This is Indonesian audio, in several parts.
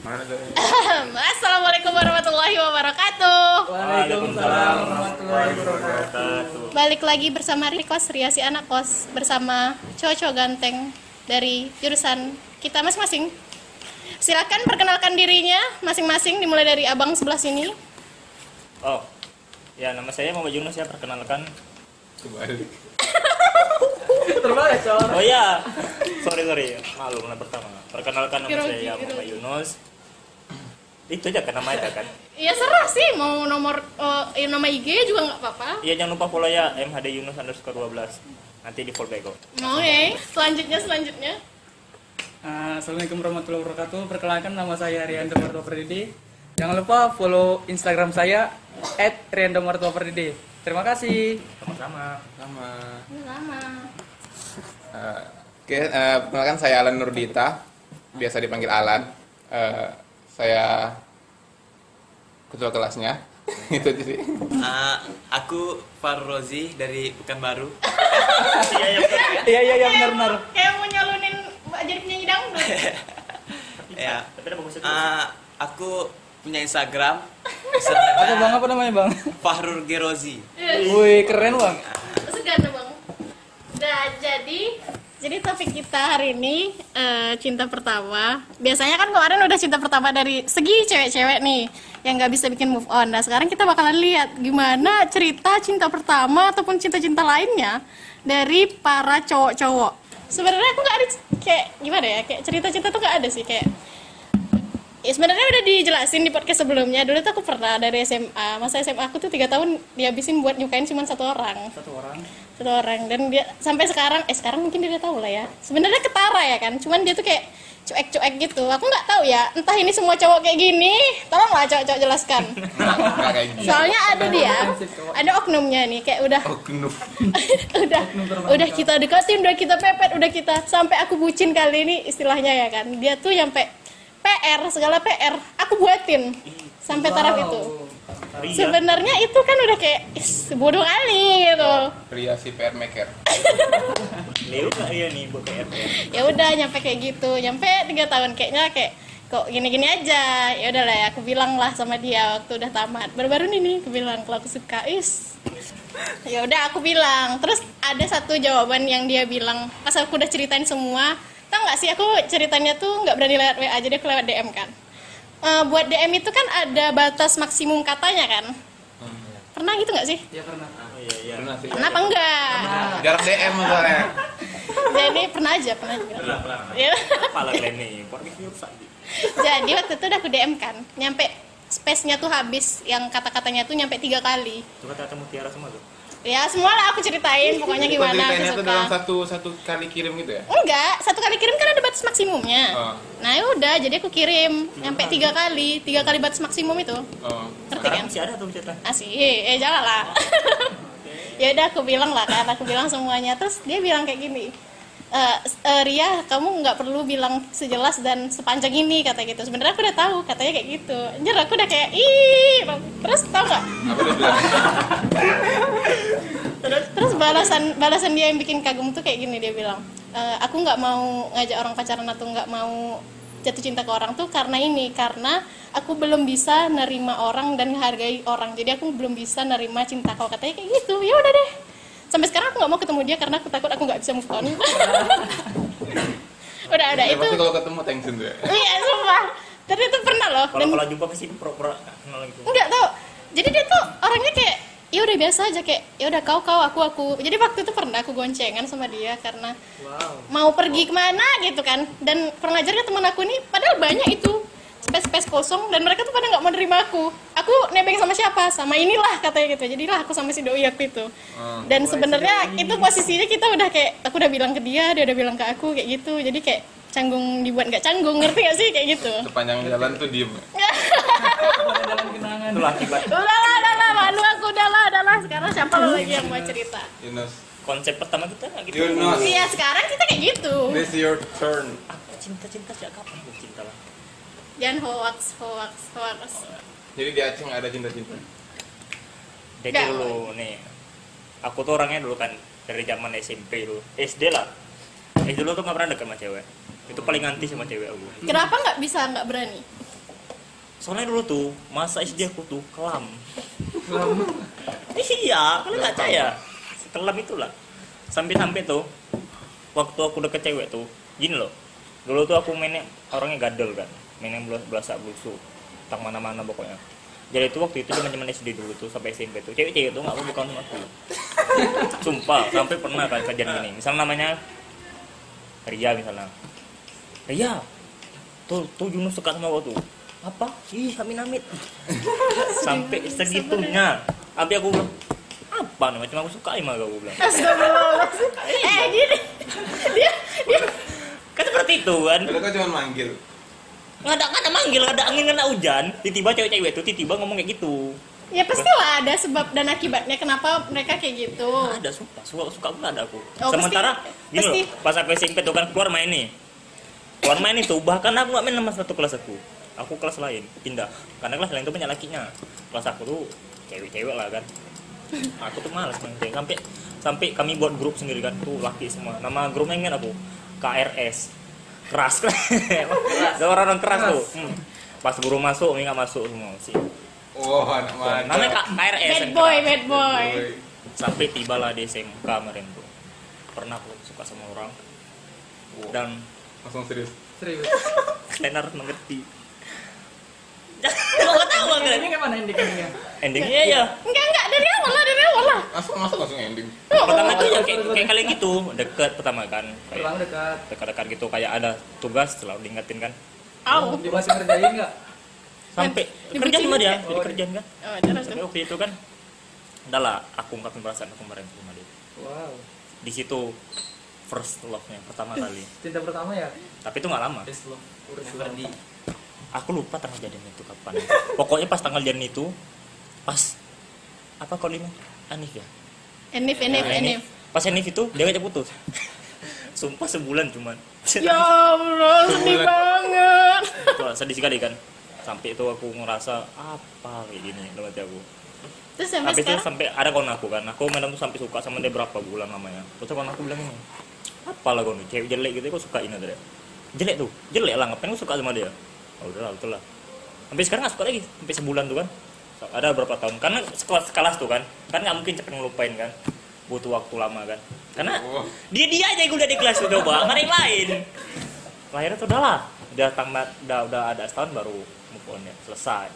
Assalamualaikum warahmatullahi wabarakatuh. Waalaikumsalam warahmatullahi wabarakatuh. Balik lagi bersama Rikos Riasi Anak Kos bersama cowok-cowok ganteng dari jurusan kita masing-masing. Silakan perkenalkan dirinya masing-masing dimulai dari abang sebelah sini. Oh, ya nama saya Muhammad Yunus ya perkenalkan. Kembali. Terbalik. Oh ya, sorry sorry, malu pertama. Perkenalkan nama saya Muhammad Yunus. Itu aja kan nama aja kan. Ya serah sih mau nomor ya, nama IG juga nggak apa-apa. Iya jangan lupa follow ya MHD Yunus underscore 12 Nanti di follow kok. Oke, selanjutnya selanjutnya. Ah, Assalamualaikum warahmatullahi wabarakatuh. Perkenalkan nama saya Rianto Martua Perdidi. Jangan lupa follow Instagram saya @rianto_martua_perdidi. Terima kasih. Sama-sama. Sama. Lama. Eh, Oke, eh, perkenalkan saya Alan Nurdita, biasa dipanggil Alan. Eh, saya ketua kelasnya. Itu aja sih. Ah, aku Farrozi dari Pekanbaru. Iya iya betul. Iya iya iya benar benar. Kayak mau nyalonin jadi penyanyi dangdut. ya. Ah, aku punya Instagram. Apa bang apa namanya bang? Fahrur Gerozi. Wih keren bang. Segan bang. Nah jadi jadi topik kita hari ini eh, cinta pertama. Biasanya kan kemarin udah cinta pertama dari segi cewek-cewek nih yang nggak bisa bikin move on. Nah sekarang kita bakalan lihat gimana cerita cinta pertama ataupun cinta-cinta lainnya dari para cowok-cowok. Sebenarnya aku nggak ada kayak gimana ya kayak cerita-cinta tuh nggak ada sih kayak Ya sebenarnya udah dijelasin di podcast sebelumnya. Dulu tuh aku pernah dari SMA. Masa SMA aku tuh tiga tahun dihabisin buat nyukain cuma satu orang Satu orang. Satu orang dan dia sampai sekarang eh sekarang mungkin dia udah tahu lah ya. Sebenarnya ketara ya kan cuman dia tuh kayak cuek-cuek gitu. Aku nggak tahu ya entah ini semua cowok kayak gini tolonglah cowok-cowok jelaskan. Soalnya ada dia ada oknumnya nih kayak udah genuf. udah udah kita deketin udah kita pepet udah kita sampai aku bucin kali ini istilahnya ya kan. Dia tuh nyampe PR segala PR aku buatin sampai taraf itu. Ria. sebenarnya itu kan udah kayak "Is, bodoh kali gitu. Pria si PR maker. Nih buat PR ya udah nyampe kayak gitu. Nyampe tiga tahun kayaknya kayak kok gini-gini aja? Ya udah lah ya aku bilang lah sama dia waktu udah tamat. Baru-baru ini nih aku bilang kalau aku suka is. Ya udah aku bilang. Terus ada satu jawaban yang dia bilang pas aku udah ceritain semua tau nggak sih aku ceritanya tuh nggak berani lewat WA jadi aku lewat DM kan Eh, buat DM itu kan ada batas maksimum katanya kan pernah gitu nggak sih Ya pernah. Oh iya iya. Pernah sih. kenapa enggak Jarang DM soalnya. jadi pernah aja pernah juga Pernah pernah. Ya. Kepala kalian nih. Jadi waktu itu udah aku DM kan nyampe space-nya tuh habis yang kata-katanya tuh nyampe tiga kali Coba kata mutiara semua tuh. Ya semua lah aku ceritain pokoknya Kok gimana aku ceritanya tuh dalam suka satu satu kali kirim gitu ya? enggak satu kali kirim kan ada batas maksimumnya Oh. nah ya udah jadi aku kirim nyampe tiga kali tiga kali batas maksimum itu Oh. ngerti kan masih ada tuh cerita. asih eh jangan lah ya udah aku bilang lah kan aku bilang semuanya terus dia bilang kayak gini "Eh, eh, Ria kamu nggak perlu bilang sejelas dan sepanjang ini kata gitu. Sebenarnya aku udah tahu katanya kayak gitu. Anjir aku udah kayak ih terus tau nggak? Terus balasan balasan dia yang bikin kagum tuh kayak gini dia bilang "Eh, aku nggak mau ngajak orang pacaran atau nggak mau jatuh cinta ke orang tuh karena ini karena aku belum bisa nerima orang dan menghargai orang. Jadi aku belum bisa nerima cinta kau. Katanya kayak gitu. Ya udah deh sampai sekarang aku nggak mau ketemu dia karena aku takut aku nggak bisa move on. Udah udah Ya, itu pasti kalau ketemu tension tuh ya. iya sumpah. Tapi itu pernah loh. Kalau dan kalau jumpa pasti pura-pura kenal gitu. enggak tau jadi dia tuh orangnya kayak ya udah biasa aja kayak ya udah kau kau aku aku. Jadi waktu itu pernah aku goncengan sama dia karena mau pergi ke mana gitu kan. Dan kurang ajarnya teman aku nih padahal banyak itu space space kosong dan mereka tuh pada nggak mau nerima aku aku nebeng sama siapa sama inilah katanya gitu jadilah aku sama si doi waktu itu Oh. dan sebenarnya itu posisinya kita udah kayak aku udah bilang ke dia dia udah bilang ke aku kayak gitu jadi kayak canggung dibuat nggak canggung ngerti gak sih kayak gitu Sepanjang jalan tuh diem. Dalam kenangan. Itulah akibat udah lah udah lah malu aku udah lah udah lah sekarang siapa lagi yang mau cerita Yunus. konsep pertama kita nggak gitu. Yunus. iya sekarang kita kayak gitu This your turn. Apa cinta-cinta sejak kapan gue cinta lah? Jangan hoax hoax hoax Jadi di Aceh nggak ada cinta-cinta. Jadi Nggak. dulu nih, aku tuh orangnya dulu kan dari zaman SMP dulu, SD lah. SD dulu tuh nggak pernah deket sama cewek. Itu paling anti sama cewek aku. kenapa nggak bisa nggak berani soalnya dulu tuh masa SD aku tuh kelam iya kalian nggak percaya kelam itulah sampai-sampai tuh waktu aku deket cewek tuh gini loh dulu tuh aku mainnya orangnya gadel kan belas belasak blusu tak mana-mana pokoknya. Jadi itu waktu itu zaman zaman SD dulu tuh sampai SMP tuh. Cewek-cewek tuh nggak mau bukan aku. Sumpah sampai pernah kan kejadian gini. Misalnya namanya Ria misalnya. Ria tuh tuh Yunus suka sama aku tuh. Apa? Ih amin amin sampai segitunya. sampai aku bilang apa namanya? Cuma aku suka emang aku bilang. Astagfirullahaladzim. Eh, gini. Dia, dia, kan seperti itu kan. Lu kan cuma manggil. Nggak ada nggak ada manggil nggak ada angin nggak ada hujan tiba-tiba cewek-cewek itu tiba-tiba ngomong kayak gitu. Ya pastilah ada sebab dan akibatnya kenapa mereka kayak gitu. Nggak ada sumpah suka suka pun ada aku. Oh, sementara pasti- gini loh pasti. pas aku SMP tuh kan keluar main nih. Keluar main itu bahkan aku nggak main sama satu kelas aku. Aku kelas lain pindah. Karena kelas lain tuh banyak lakinya. Kelas aku tuh cewek-cewek lah kan. Aku tuh malas main cewek sampai sampai kami buat grup sendiri kan tuh laki semua. Nama grupnya ingat aku KRS keras ada orang-orang keras tuh Hmm. pas guru masuk ini nggak masuk semua sih Oh, anak mana? namanya K- KRS Bad boy, keras. bad boy. sampai tibalah di SMK kemarin tuh pernah aku suka sama orang dan Langsung serius. Serius. harus mengerti Gak tahu Ini kan kayak mana endingnya? endingnya ya Enggak, enggak, dari awal lah, dari awal lah. Masuk masuk langsung ending. pertama tuh ya kayak, kayak kalian gitu deket pertama kan kayak Pertama dekat. dekat-dekat gitu kayak ada tugas selalu diingetin kan Au. Dia masih ngerjain nggak? sampai kerja sama dia jadi kerjaan kan Oh, terus tapi waktu itu kan udah lah aku ungkapin perasaan aku kemarin sama dia Wow. di situ first love-nya pertama kali Cinta pertama ya? tapi itu nggak lama Best love. Di. Aku lupa tanggal jadian itu kapan. Pokoknya pas tanggal jadian itu pas apa kalau ini? Anif ya? Enif, enif, Nah, enif. pas Anif itu dia ngajak putus. Sumpah sebulan cuman. Ya Allah, sedih banget. itu sedih sekali kan. Sampai itu aku ngerasa apa kayak gini? Dalam hati aku. Terus sampai habis itu sampai ada kawan aku kan. Aku main tuh sampai suka sama dia berapa bulan lamanya terus kawan aku bilang ini apa lah kau nih cewek jelek gitu kok suka ini? Ada jelek tuh jelek lah ngapain aku suka sama dia oh udahlah betul lah sampai sekarang gak suka lagi sampai sebulan tuh kan. Ada berapa tahun. Karena sekelas sekelas tuh kan. Kan nggak mungkin cepet ngelupain kan. Butuh waktu lama kan. Karena Oh. dia dia aja yang udah di kelas tuh coba nggak ada yang lain. Lahirnya tuh udah lah udah tamat udah udah ada setahun baru move on ya. Selesai.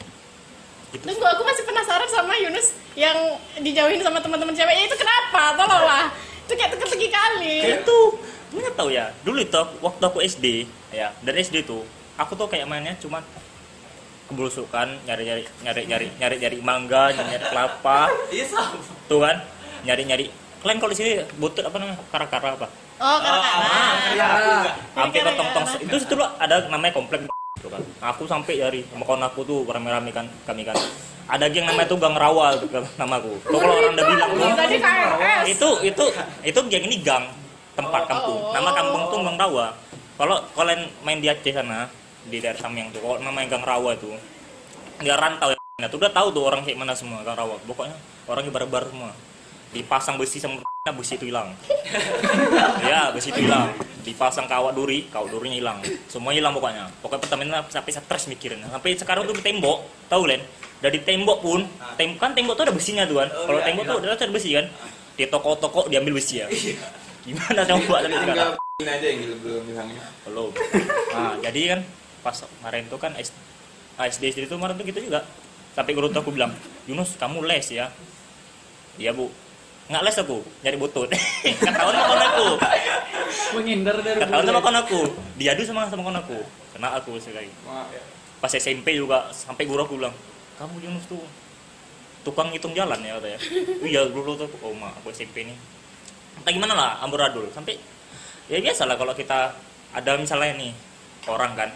Gitu. Tunggu aku masih penasaran sama Yunus yang dijauhin sama teman-teman ceweknya itu kenapa? Tolonglah. Itu kayak teka-teki kali. kayak itu tahu ya. Dulu itu waktu aku SD ya dari SD tuh aku tuh kayak mainnya cuman kebelusukan nyari nyari nyari nyari nyari nyari mangga nyari nyari kelapa. Iya tuh kan? Nyari nyari kalian kalau di sini butut apa namanya? Kara kara apa? Oh, karena Ya. sampai ke tong tong itu situ loh ada namanya komplek tuh kan. Aku sampai dari sama kawan aku tuh rame-rame kan kami kan. Ada geng namanya tuh gang rawa tuh kan namaku tuh kalau orang udah bilang tuh Tadi KRS. itu itu itu geng ini gang tempat kampung. nama kampung tuh gang rawa. Kalau kalian main di Aceh sana di daerah Samyang tuh. Kalau namanya gang rawa itu dia rantau ya. Nah, tuh udah tahu tuh orang kayak mana semua gang rawa. Pokoknya orangnya barbar semua. Dipasang besi sama besi itu hilang. Ya besi itu hilang. Dipasang kawat duri kawat durinya hilang. Semua hilang pokoknya. Pokoknya pertamina sampai stres mikirin. Sampai sekarang tuh di tembok tahu len? Dari tembok pun tem kan tembok tuh ada besinya tuh kan? Oh, kalau iya, tembok iya. tuh ada ada besi kan? Di toko-toko diambil besi ya. Gimana coba tapi sekarang? aja yang belum bilangnya. belum. Nah jadi kan pas kemarin tuh kan SD SD itu kemarin tuh gitu juga. Sampai guru tuh aku bilang Yunus kamu les ya. Iya bu. Nggak les aku nyari butut. Ketahuan sama aku. Menghindar dari ketahuan sama kawan aku. Diadu sama sama kawan aku. Kena aku sekali. Ya. pas SMP juga sampai guru aku bilang kamu Yunus tuh tukang hitung jalan ya katanya. Iya dulu tuh. Oh ma aku SMP nih. Entah gimana lah amburadul. Sampai ya biasa lah kalau kita ada misalnya nih orang kan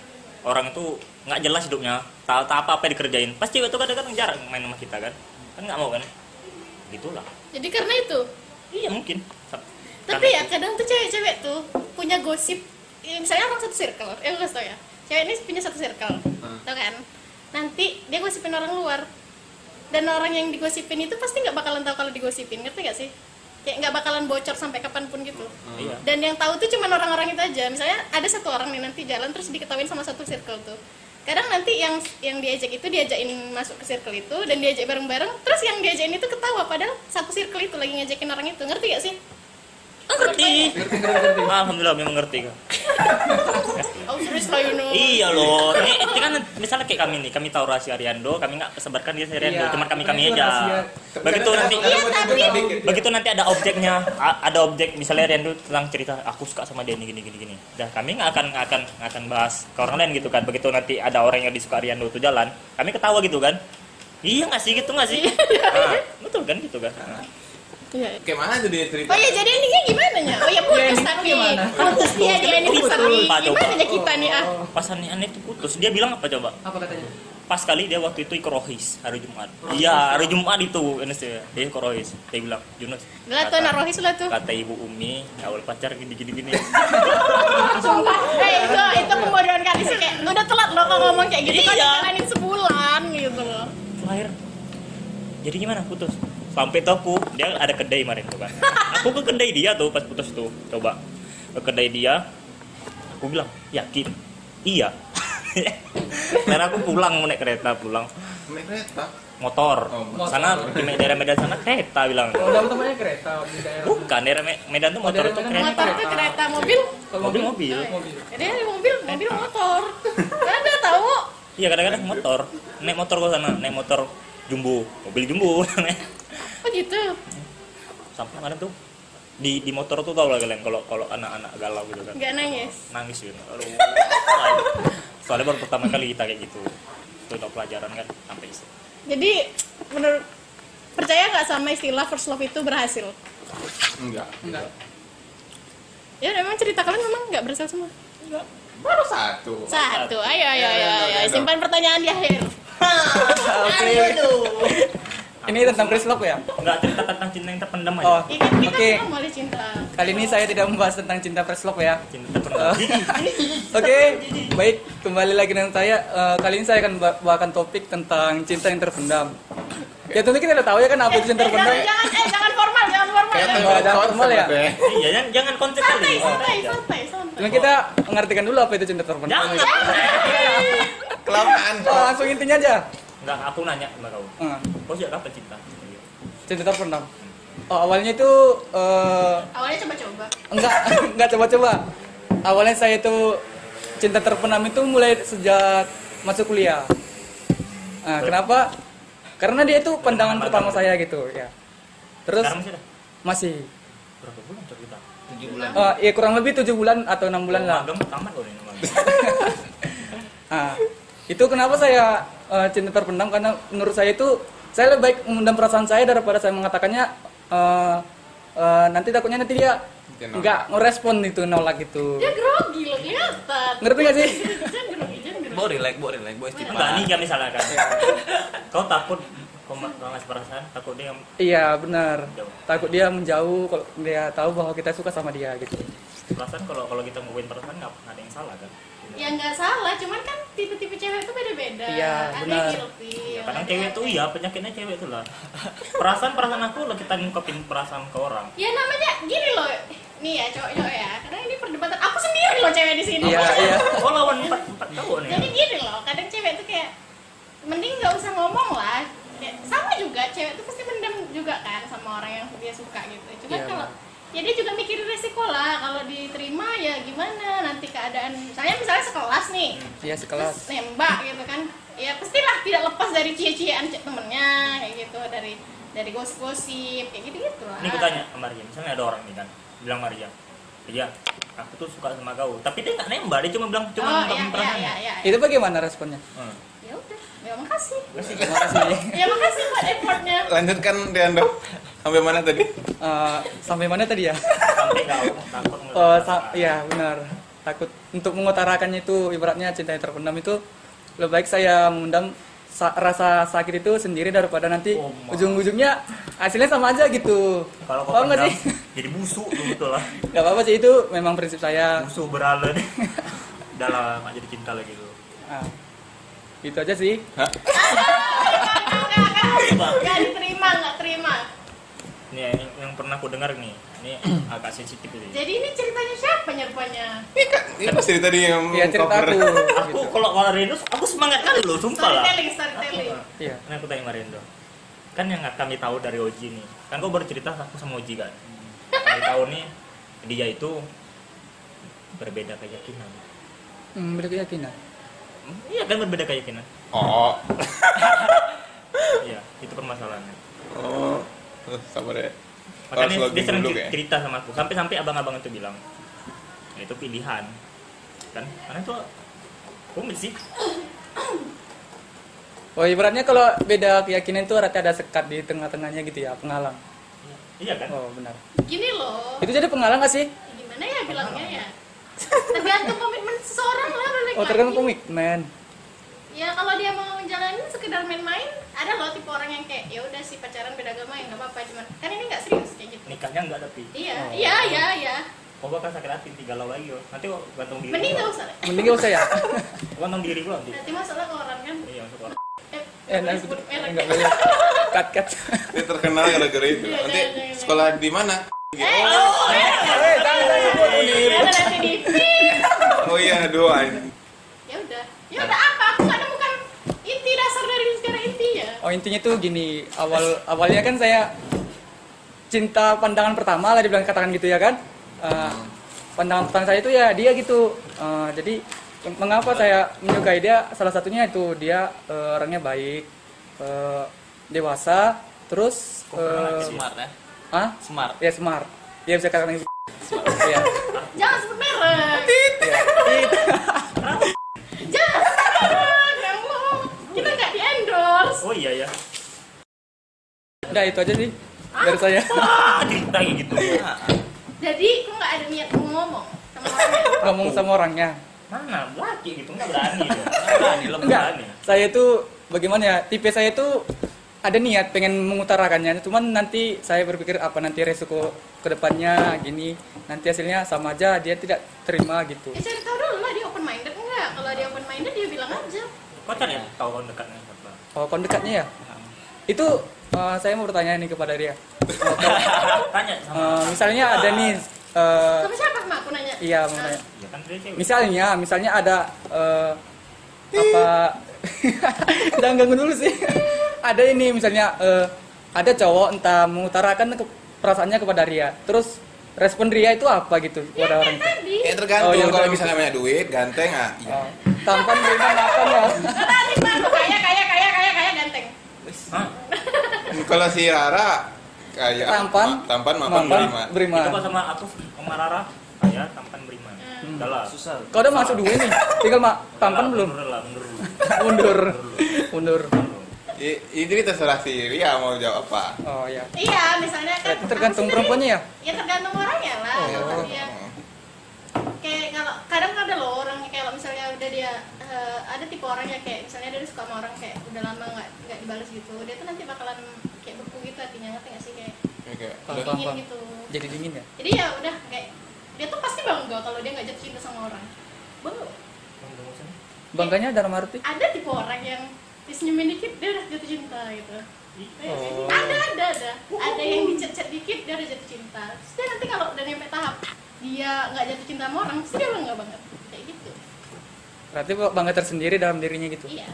orang itu nggak jelas hidupnya tak tak apa apa dikerjain pasti itu kadang-kadang jarang main sama kita kan kan nggak mau kan gitulah Jadi karena itu. iya mungkin Tapi ya kadang tuh cewek-cewek tuh punya gosip. Ya, misalnya orang satu circle, ya gue tau ya. Cewek ini punya satu circle, Hmm. tau kan? Nanti dia gosipin orang luar. Dan orang yang digosipin itu pasti nggak bakalan tahu kalau digosipin, ngerti gak sih? Kayak nggak bakalan bocor sampai kapan pun gitu. iya Dan yang tahu tuh cuma orang-orang itu aja. Misalnya ada satu orang nih nanti jalan terus diketawain sama satu circle tuh. kadang nanti yang yang diajak itu diajakin masuk ke circle itu dan diajak bareng-bareng terus yang diajakin itu ketawa padahal satu circle itu lagi ngajakin orang itu ngerti gak sih ngerti. Alhamdulillah memang ngerti kak. Oh iya loh. Ini, ini kan misalnya kayak kami nih kami tahu rahasia Ariando kami nggak sebarkan dia Ariando Iya, cuma kami kami itu aja. begitu nanti Iya, tapi- begitu nanti ada objeknya ada objek misalnya Rian dulu tentang cerita aku suka sama dia ini gini gini gini. Dah kami nggak akan nggak akan nggak akan bahas ke orang lain gitu kan. Begitu nanti ada orang yang disuka Rian dulu tuh jalan kami ketawa gitu kan. Iya nggak sih gitu nggak sih? Nah, betul kan gitu kan. Iya. Kayak mana tuh dia cerita? Oh ya jadi endingnya gimana nya? Oh ya putus endingnya tapi gimana? putus dia di ending Putus. tapi gimana nya kita nih ah? pas aneh aneh itu putus dia bilang apa coba Apa katanya? pas kali dia waktu itu ikut rohis hari Jumat iya hari Jumat itu Enes dia dia ikut rohis dia bilang Yunus Lah tuh anak rohis lah tuh. kata ibu Umi awal pacar gini gini gini Sumpah, eh itu itu pembodohan kali sih kayak udah telat loh kalau ngomong kayak gitu kan Iya. dijalanin sebulan gitu loh. terakhir jadi gimana putus sampai tuh aku dia ada kedai kemarin tuh kan aku ke kedai dia tuh pas putus tuh coba ke kedai dia aku bilang yakin iya karena aku pulang mau naik kereta pulang Naik kereta. motor Oh, motor. sana di daerah Medan sana kereta bilang Oh, temannya kereta di daerah. bukan daerah Me- Medan tuh Oh, motor tuh Medan kereta Motor tuh kereta mobil. Kalau mobil mobil Mobil. Jadi ada mobil, mobil motor. Ada tahu? iya kadang-kadang motor naik motor ke sana naik motor jumbo mobil jumbo Oh gitu. sampai kemarin tuh di di motor tuh tau lah kalian kalau kalau anak-anak galau gitu kan Enggak nangis. nangis gitu Aduh. soalnya baru pertama kali kita kayak gitu itu untuk pelajaran kan sampai isi Jadi menurut percaya nggak sama istilah first love itu berhasil? Enggak. Enggak. Ya memang cerita kalian memang nggak berhasil semua. Baru satu. Satu, ayo ayo ayo, ayo. ya. simpan pertanyaan di akhir. Oke. Ini tentang Chris Love ya? nggak cerita tentang cinta yang terpendam aja Oh, kita Oke. cinta. kali ini saya tidak membahas tentang cinta Chris Love ya. cinta terpendam Oke, baik kembali lagi dengan saya. Eh, kali ini saya akan ba- bawakan topik tentang cinta yang terpendam. Ya tentu kita udah tahu ya kan apa itu cinta Eh, terpendam. jangan, jangan, eh jangan formal, jangan formal. Kayak Jangan tengok formal konsep ya? iya jangan jangan konsep Santai, kali santai, santai, santai. Cuma kita mengartikan dulu apa itu cinta terpendam. jangan Kelamaan. Oh, langsung intinya aja. nggak aku nanya sama kau Eh, kau sejak kapan cinta cinta terpendam. Oh, awalnya itu eh, Awalnya coba-coba. enggak enggak coba-coba. Awalnya saya itu cinta terpendam itu mulai sejak masuk kuliah. Nah, kenapa? Karena dia itu pandangan pertama saya gitu ya. Terus sekarang masih ada masih berapa bulan cerita Tujuh bulan. eh, ya kurang lebih tujuh bulan atau enam bulan lah. magang tamat kau ini magang. Itu kenapa saya eh, cinta terpendam karena menurut saya itu saya lebih baik memendam perasaan saya daripada saya mengatakannya eh, eh, nanti takutnya nanti dia nggak ngerespon itu nolak gitu. Dia grogi loh, kelihatan. Ngerti gak sih? Bo relax, bo relax, bo enggak istighfar. nih kan misalnya kan kau takut kau ngasih perasaan takut dia Iya benar. Takut dia menjauh kalau dia tahu bahwa kita suka sama dia gitu. perasaan kalau kalau kita ngomongin perasaan nggak nggak ada yang salah kan Ya nggak salah, cuman kan tipe-tipe cewek itu beda-beda. Iya, Ada benar. Ya, kadang ada cewek tuh iya penyakitnya cewek tuh lah perasaan perasaan aku lah kita ngungkapin perasaan ke orang Ya namanya gini loh. Nih ya cowok-cowok ya. Karena ini perdebatan aku sendiri loh cewek di sini. Iya iya. oh lawan empat empat tahun ya Jadi gini loh, kadang cewek tuh kayak mending nggak usah ngomong lah. Kayak, sama juga cewek tuh pasti mendem juga kan sama orang yang dia suka gitu. Cuman Iya, kalau ya dia juga mikirin resiko lah. Kalau diterima ya gimana? Nanti keadaan misalnya misalnya sekelas nih. Iya sekelas. terus nembak gitu kan. Ya pastilah tidak lepas dari cie-ciean temennya kayak gitu. Dari dari gosip-gosip kayak gitu gitu lah. Ini aku tanya Maria. Misalnya ada orang nih kan bilang Maria iya aku tuh suka sama kau. Tapi dia nggak nembak dia cuma bilang cuma oh iya iya iya iya. Itu bagaimana responnya? Hmm. ya udah. Ya makasih. Terima kasih. ya makasih buat effortnya. Lanjutkan Riando. Sampai mana tadi? Eh, sampai mana tadi ya? sampai kau takut Oh, sa- iya benar. Takut untuk mengutarakannya itu ibaratnya cinta yang terpendam itu lebih baik saya memendam sa- rasa sakit itu sendiri daripada nanti Oh, ujung-ujungnya hasilnya sama aja gitu. kalau kau pendam sih? jadi busuk tuh betul lah Gak apa-apa sih itu memang prinsip saya. busuk berala udah lah nggak jadi cinta lagi tuh Nah, itu aja sih. Hah? nggak diterima nggak terima Ini yang, yang pernah aku dengar nih. Ini agak sensitif ini. Jadi ini ceritanya siapa nyerupanya? Ini kan ini pas cerita dia yang Iya cerita cover. aku. Aku kalau Marindo, aku semangat kali loh, sumpah lah. Storytelling, storytelling. Iya. Ini aku tanya Marindo. Kan yang kami tahu dari Oji nih. Kan kau baru cerita aku sama Oji kan. Kami tahu nih dia itu berbeda keyakinan. Hmm, beda keyakinan. Hmm, Iya kan berbeda keyakinan. Oh. Iya, itu permasalahannya. Oh. Sabar ya. Makanya Harus dia sering dulu, kayak. cerita sama aku. Sampai-sampai abang-abang itu bilang, ya, itu pilihan. Kan? Karena itu rumit sih. Oh ibaratnya kalau beda keyakinan itu rata ada sekat di tengah-tengahnya gitu ya, penghalang. Iya kan? Oh benar. Gini loh. Itu jadi penghalang nggak sih? Gimana ya bilangnya ya? Tergantung komitmen seseorang lah balik Oh tergantung komitmen. Ya kalau dia mau jalanin sekedar main-main, ada loh tipe orang yang kayak ya udah sih pacaran beda agama ya nggak apa-apa cuman kan ini nggak serius kayak gitu. Nikahnya enggak tapi. Iya, Oh. iya, iya, iya. Kau bakal sakit hati tiga galau lagi yo. Nanti kok gantung diri. Mending gua. nggak usah. Mending nggak usah ya. Kau gantung diri gua nanti. Nanti masalah ke orang kan. Iya, masuk orang. Eh, Eh, nggak nah, boleh sebut merek. enggak boleh. Cut cut. Dia terkenal gara-gara itu. Iya, Nanti sekolah di mana? Eh, oh, eh, Eh, jangan sebut ya nanti Oh iya, dua. Ya udah, ya udah apa? Aku nggak nemukan inti dasar dari sekarang inti ya. Oh intinya tuh gini, awal awalnya kan saya cinta pandangan pertama lah dibilang katakan gitu ya kan. Eh, pandangan pertama saya itu ya dia gitu. Eh, jadi mengapa saya menyukai dia? Salah satunya itu dia eh, orangnya baik, eh, dewasa, terus eh, Smart ya. ah Smart. ya smart. Ya bisa katakan gitu. Iya. Jangan sebut merek. Iya. Itu. Jangan sebut merek. Kamu kita nggak di endorse. Oh iya ya. Udah itu aja sih dari saya. Ah, cerita kayak gitu. Jadi aku nggak ada niat mau ngomong sama orangnya. Ngomong sama orangnya. Mana laki gitu nggak berani. Nggak berani, lo Enggak, berani. saya itu bagaimana ya? Tipe saya itu ada niat pengen mengutarakannya, cuman nanti saya berpikir apa nanti resiko ke depannya gini, nanti hasilnya sama aja dia tidak terima gitu. Ya cari tahu dulu lah dia open minded enggak. Kalau dia open minded dia bilang aja. Kau cari tahu kau dekatnya? Oh, kon dekatnya ya? Itu eh, saya mau bertanya nih kepada dia. Tanya sama. Eh, misalnya ada nih, eh, Sama siapa mak aku nanya? iya mau nanya. Ya kan dia cewek. Misalnya, misalnya ada eh, apa? Jangan ganggu dulu sih. ada ini misalnya eh, ada cowok entah mengutarakan ke, perasaannya kepada Ria, terus respon Ria itu apa gitu Ya kepada orang kayak itu? tadi. Ya tergantung Oh, iya, kalau misalnya banyak duit, ganteng ah. Iya. Oh, tampan beriman makan ya. Tadi aku kaya kaya kaya kaya kaya ganteng. Kalau si Rara kayak Tampan, ma- tampan mapan Mampan, beriman. beriman. Itu sama aku sama Rara kaya tampan beriman. Hmm. Udah lah. Susah. Kau udah masuk dua nih, tinggal mak tampan belum? Mundur lah, mundur. Ini terserah si Ria mau jawab apa. Oh ya. Iya, misalnya kan. Berarti tergantung perempuannya ya? Ya tergantung orangnya lah. Kalau dia kayak kalau kadang ada loh orang yang kalau misalnya udah dia eh, ada tipe orang yang kayak misalnya dia suka sama orang kayak udah lama nggak nggak dibalas gitu dia tuh nanti bakalan kayak beku gitu hatinya ngerti nggak sih? Kayak Udah. paham, dingin gitu. Jadi dingin ya? jadi ya udah kayak dia tuh pasti bangga kalau dia nggak jatuh cinta sama orang. Bangga Bangganya dalam arti? ada tipe orang yang disenyumin dikit dia udah jatuh cinta gitu. Oh. ada ada ada. Ada yang dicet-cet dikit dia udah jatuh cinta. Terus dia nanti kalau udah nyampe tahap dia nggak jatuh cinta sama orang pasti dia bangga banget. Kayak gitu Berarti bangga tersendiri dalam dirinya gitu. iya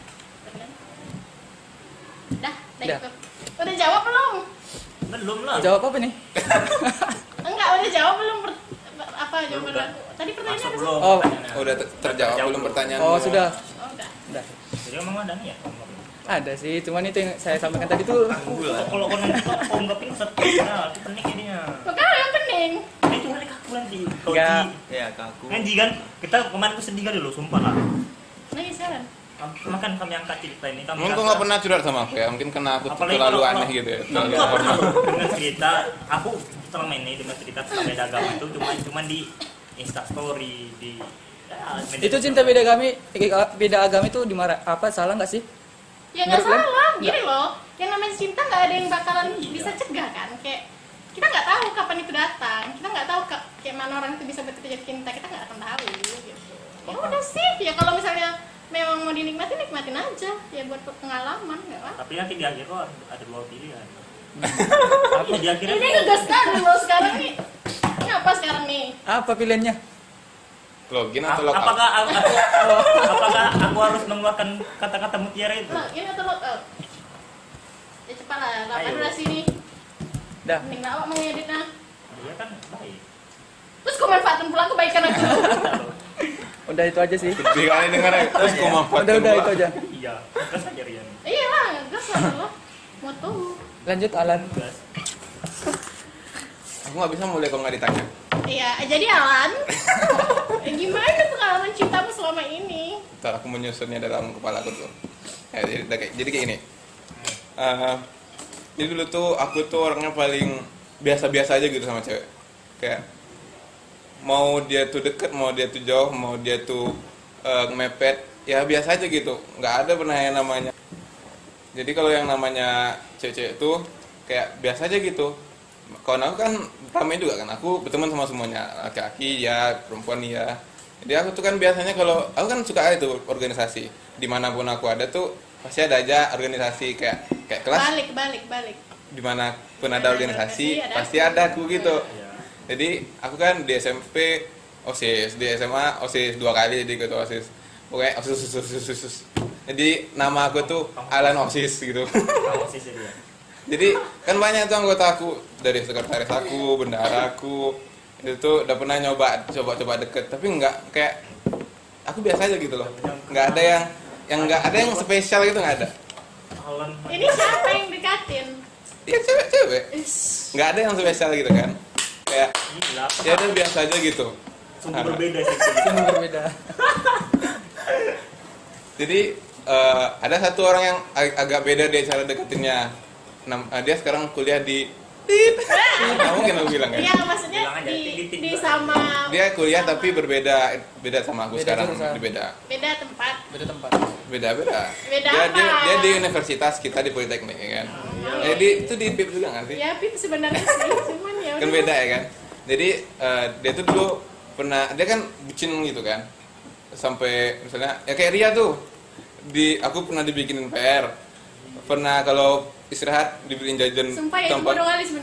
dah udah Dah. gitu udah jawab belum Belum lah. Jawab apa nih? enggak udah jawab belum per- apa jawaban aku tadi pertanyaannya apa belum? Oh. Udah ter- terjawab belum pertanyaan Oh sudah, oh udah udah. Jadi emang ada nih ya? Ada sih, cuman itu yang saya sampaikan tadi tuh Kalau kalau kau nanti kau kau nggak pintar, nah itu pening jadinya. makanya yang pening Ini cuma nih kaku nanti. Nggak. di Ya kaku. ngaji kan kita kemarin tuh sedih kali loh, sumpah lah. nangis sekarang Makan kami angkat cerita ini. Kami Mungkin kau nggak pernah curhat sama aku ya, mungkin karena aku Apalagi terlalu kalau- aneh kalau- gitu ya. Aku terlalu nggak pernah dengan cerita. Aku selama ini dengan cerita tentang beda agama itu cuma cuma di Insta Story di ya, itu cinta beda agama beda agama itu dimarah apa salah nggak sih? ya nggak salah gini loh yang namanya cinta nggak ada yang bakalan bisa cegah kan kayak kita nggak tahu kapan itu datang kita nggak tahu ka- kayak mana orang itu bisa jatuh cinta kita nggak akan tahu gitu ya udah sih ya kalau misalnya memang mau dinikmati nikmatin aja ya buat pengalaman nggak apa Tapi nanti di akhir kok ada, ada dua pilihan. apa dia akhirnya Ini ngegas sekali loh sekarang nih. Ini apa sekarang nih? Apa pilihannya? login atau logout apakah aku, aku- apakah aku harus mengeluarkan kata-kata mutiara itu Login atau logout? Ya cepat lah, durasi nih. Dah. Mending awak mengeditnya. dia kan baik Terus kau manfaatkan pula kebaikan aku. Udah itu aja sih. Gede kali dengar ya. terus kau manfaatkan Udah udah itu aja. iya gas aja Rian Iya lah, gas lah. Mau tuh. Lanjut Alan. gas aku nggak bisa mulai kalau nggak ditanya Iya, jadi Alan, eh, gimana pengalaman cintamu selama ini? Ntar aku menyusunnya dalam kepala aku tuh. Ya, jadi, jadi, kayak- jadi kayak gini. Eh, jadi dulu tuh aku tuh orangnya paling biasa-biasa aja gitu sama cewek. Kayak mau dia tuh deket, mau dia tuh jauh, mau dia tuh eh, mepet, ya biasa aja gitu. Nggak ada pernah yang namanya. Jadi kalau yang namanya cewek-cewek tuh kayak biasa aja gitu. Kalau aku kan ramai juga kan, aku berteman sama semuanya, laki-laki ya, perempuan ya. Jadi aku tuh kan biasanya kalau aku kan suka tuh organisasi, di mana pun aku ada tuh pasti ada aja organisasi kayak kayak kelas Balik, balik, balik. di mana pun Ada ada organisasi ada pasti ada aku gitu. Iya. Jadi aku kan di SMP OSIS, di SMA OSIS dua kali jadi ketua OSIS. Pokoknya OSIS, OSIS, OSIS, OSIS. Jadi nama aku tuh Alan OSIS gitu. dia Jadi kan banyak tuh anggota aku dari sekretaris aku, bendahara aku itu tuh udah pernah nyoba coba-coba deket tapi nggak kayak aku biasa aja gitu loh nggak ada yang yang nggak ada yang spesial gitu nggak ada Alan. Ini siapa yang dekatin? ya cewek-cewek nggak ada yang spesial gitu kan? Kayak gila. ya udah biasa aja gitu. Sungguh berbeda sih. Sungguh berbeda. jadi eh, ada satu orang yang ag- agak beda dia cara deketinnya. Eh, dia sekarang kuliah di Tit. Mungkin aku bilang Iya, ya maksudnya Bilang aja, di, di sama dia kuliah sama- tapi berbeda beda sama aku Beda sekarang jurusan. Beda. Beda tempat. Beda tempat. beda beda. Beda dia, apa? dia, dia di universitas kita di politeknik ya kan? Eh, di, itu di PIP juga nggak sih? Ya, Pip sebenarnya sih, cuman ya kan beda ya kan? Jadi eh, dia tuh dulu pernah dia kan bucin gitu kan? Sampai misalnya ya kayak Ria tuh. Di aku pernah dibikinin PR pernah kalau istirahat dibeliin jajan Sumpah ya, tanpa,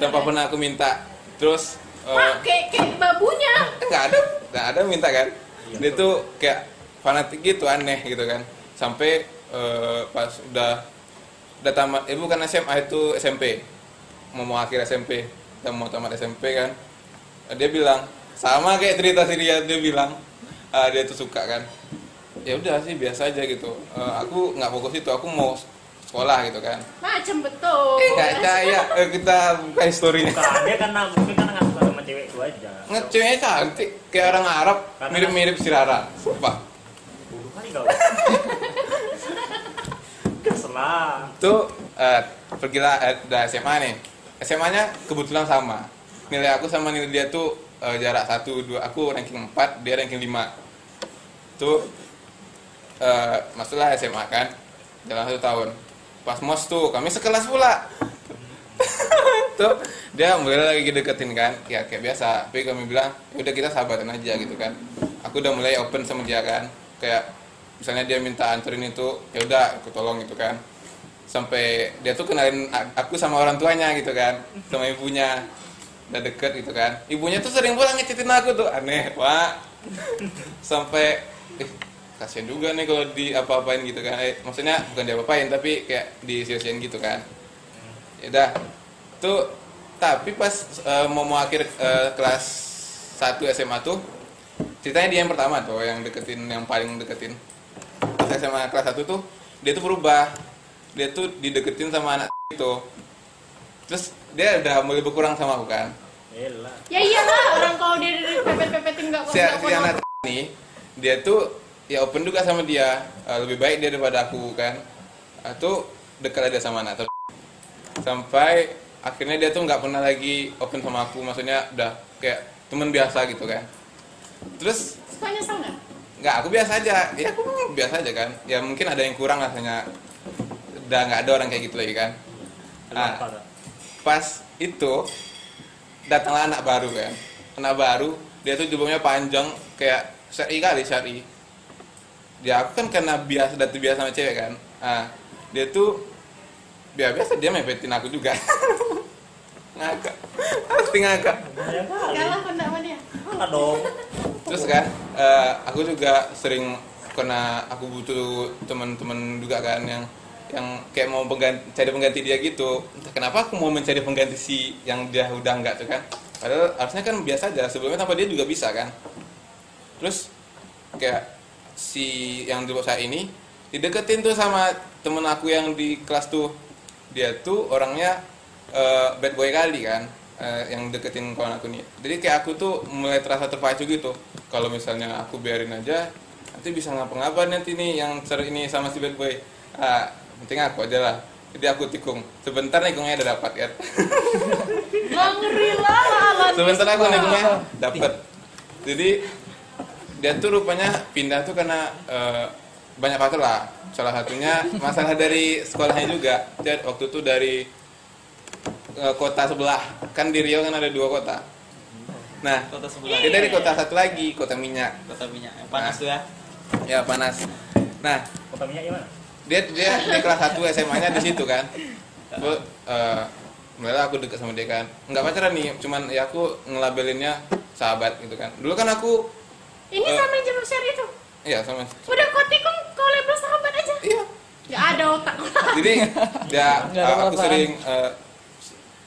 tanpa pernah aku minta. Terus eh, Wah, kayak kayak babunya. nggak ada. Nggak ada minta kan? Dia tuh kayak fanatik gitu aneh gitu kan. Sampai eh, pas udah udah tamat eh bukan SMA itu SMP mau mau akhir SMP dan mau tamat SMP kan. Dia bilang sama kayak cerita si Ria dia bilang ah, dia tuh suka kan. Ya udah sih biasa aja gitu. Eh, aku nggak fokus itu. Aku mau sekolah gitu kan. Macam betul. nggak percaya Eh, kita buka historinya dia karena mungkin karena nggak suka sama cewek itu aja. Ngeceweknya cantik kayak orang Arab Karena- mirip-mirip si Rara. Sumpah. Bodoh kali kau keselah itu eh, pergilah eh, udah SMA nih. SMA nya kebetulan sama. Nilai aku sama nilai dia tuh eh, jarak satu dua aku ranking 4 dia ranking 5 tuh eh, masuklah SMA kan dalam satu tahun pas mos tuh kami sekelas pula. Tuh dia mulai lagi deketin kan. Ya kayak biasa. Tapi kami bilang "Ya udah kita sahabatan aja gitu kan. Aku udah mulai open sama dia kan. Kayak misalnya dia minta anterin itu ya udah aku tolong gitu kan. Sampai dia tuh kenalin aku sama orang tuanya gitu kan. Sama ibunya. Udah deket gitu kan. Ibunya tuh sering pulang ngecitin aku tuh. Aneh pak. Sampai eh, kasian juga nih kalau di apa-apain gitu kan. Eh, maksudnya bukan di apa-apain tapi kayak di sia-siain gitu kan. Ya udah. Tuh tapi pas eh, mau mau akhir eh, kelas 1 SMA tuh ceritanya dia yang pertama tuh yang deketin yang paling deketin. Pas SMA kelas 1 tuh dia tuh berubah. Dia tuh dideketin sama anak itu. Terus dia udah mulai berkurang sama aku kan. Elah. Ya iyalah, orang kalau dia dari pepet-pepetin enggak si, si anak ini dia tuh ya open juga sama dia. Eh, lebih baik dia daripada aku kan? Atau dekat aja sama anak sampai akhirnya dia tuh nggak pernah lagi open sama aku. Maksudnya udah kayak temen biasa gitu kan? Terus Suka nyesel nggak? nggak aku biasa aja. Ya aku biasa aja kan? Ya mungkin ada yang kurang rasanya. Udah nggak ada orang kayak gitu lagi kan? Nah, pas itu datanglah anak baru kan? Anak baru dia tuh jubahnya panjang kayak syari kali syari dia aku kan karena biasa dan biasa sama cewek kan. Ah dia tuh biasa biasa dia mepetin aku juga. Ngakak. Pasti ngakak. Kalah kondak sama dia. Kalah dong. Terus kan eh, aku juga sering karena aku butuh teman-teman juga kan yang yang kayak mau pengganti, cari pengganti dia gitu. Entah kenapa aku mau mencari pengganti si yang dia udah enggak tuh kan. Padahal harusnya kan biasa aja sebelumnya tanpa dia juga bisa kan. Terus kayak si yang di saya ini dideketin tuh sama temen aku yang di kelas tuh. Dia tuh orangnya eh, bad boy kali kan eh, yang deketin kawan aku nih. Jadi kayak aku tuh mulai terasa terpacu gitu. Kalau misalnya aku biarin aja nanti bisa ngapa-ngapa nanti nih yang ser ini sama si bad boy. Ah penting aku aja lah. Jadi aku tikung. Sebentar nikungnya udah dapat Gak ngeri lah sebentar aku nikungnya dapat. Jadi dia tuh rupanya pindah tuh karena eh, banyak faktor lah salah satunya masalah dari sekolahnya juga dia waktu itu dari eh, kota sebelah kan di Riau kan ada dua kota nah Kota sebelah. dia dari kota satu lagi kota minyak Kota minyak. Yang panas tuh ya. ya panas nah kota minyak gimana dia dia di kelas 1 SMA-nya di situ kan. Terus eh mulailah aku deket sama dia kan. Enggak pacaran nih, cuman ya aku ngelabelinnya sahabat gitu kan. Dulu kan aku Ini Eh. sama yang share itu iya sama Udah kau tikung kau label sahabat aja iya. Gak ada otak Jadi dia Nggak ada aku sering eh,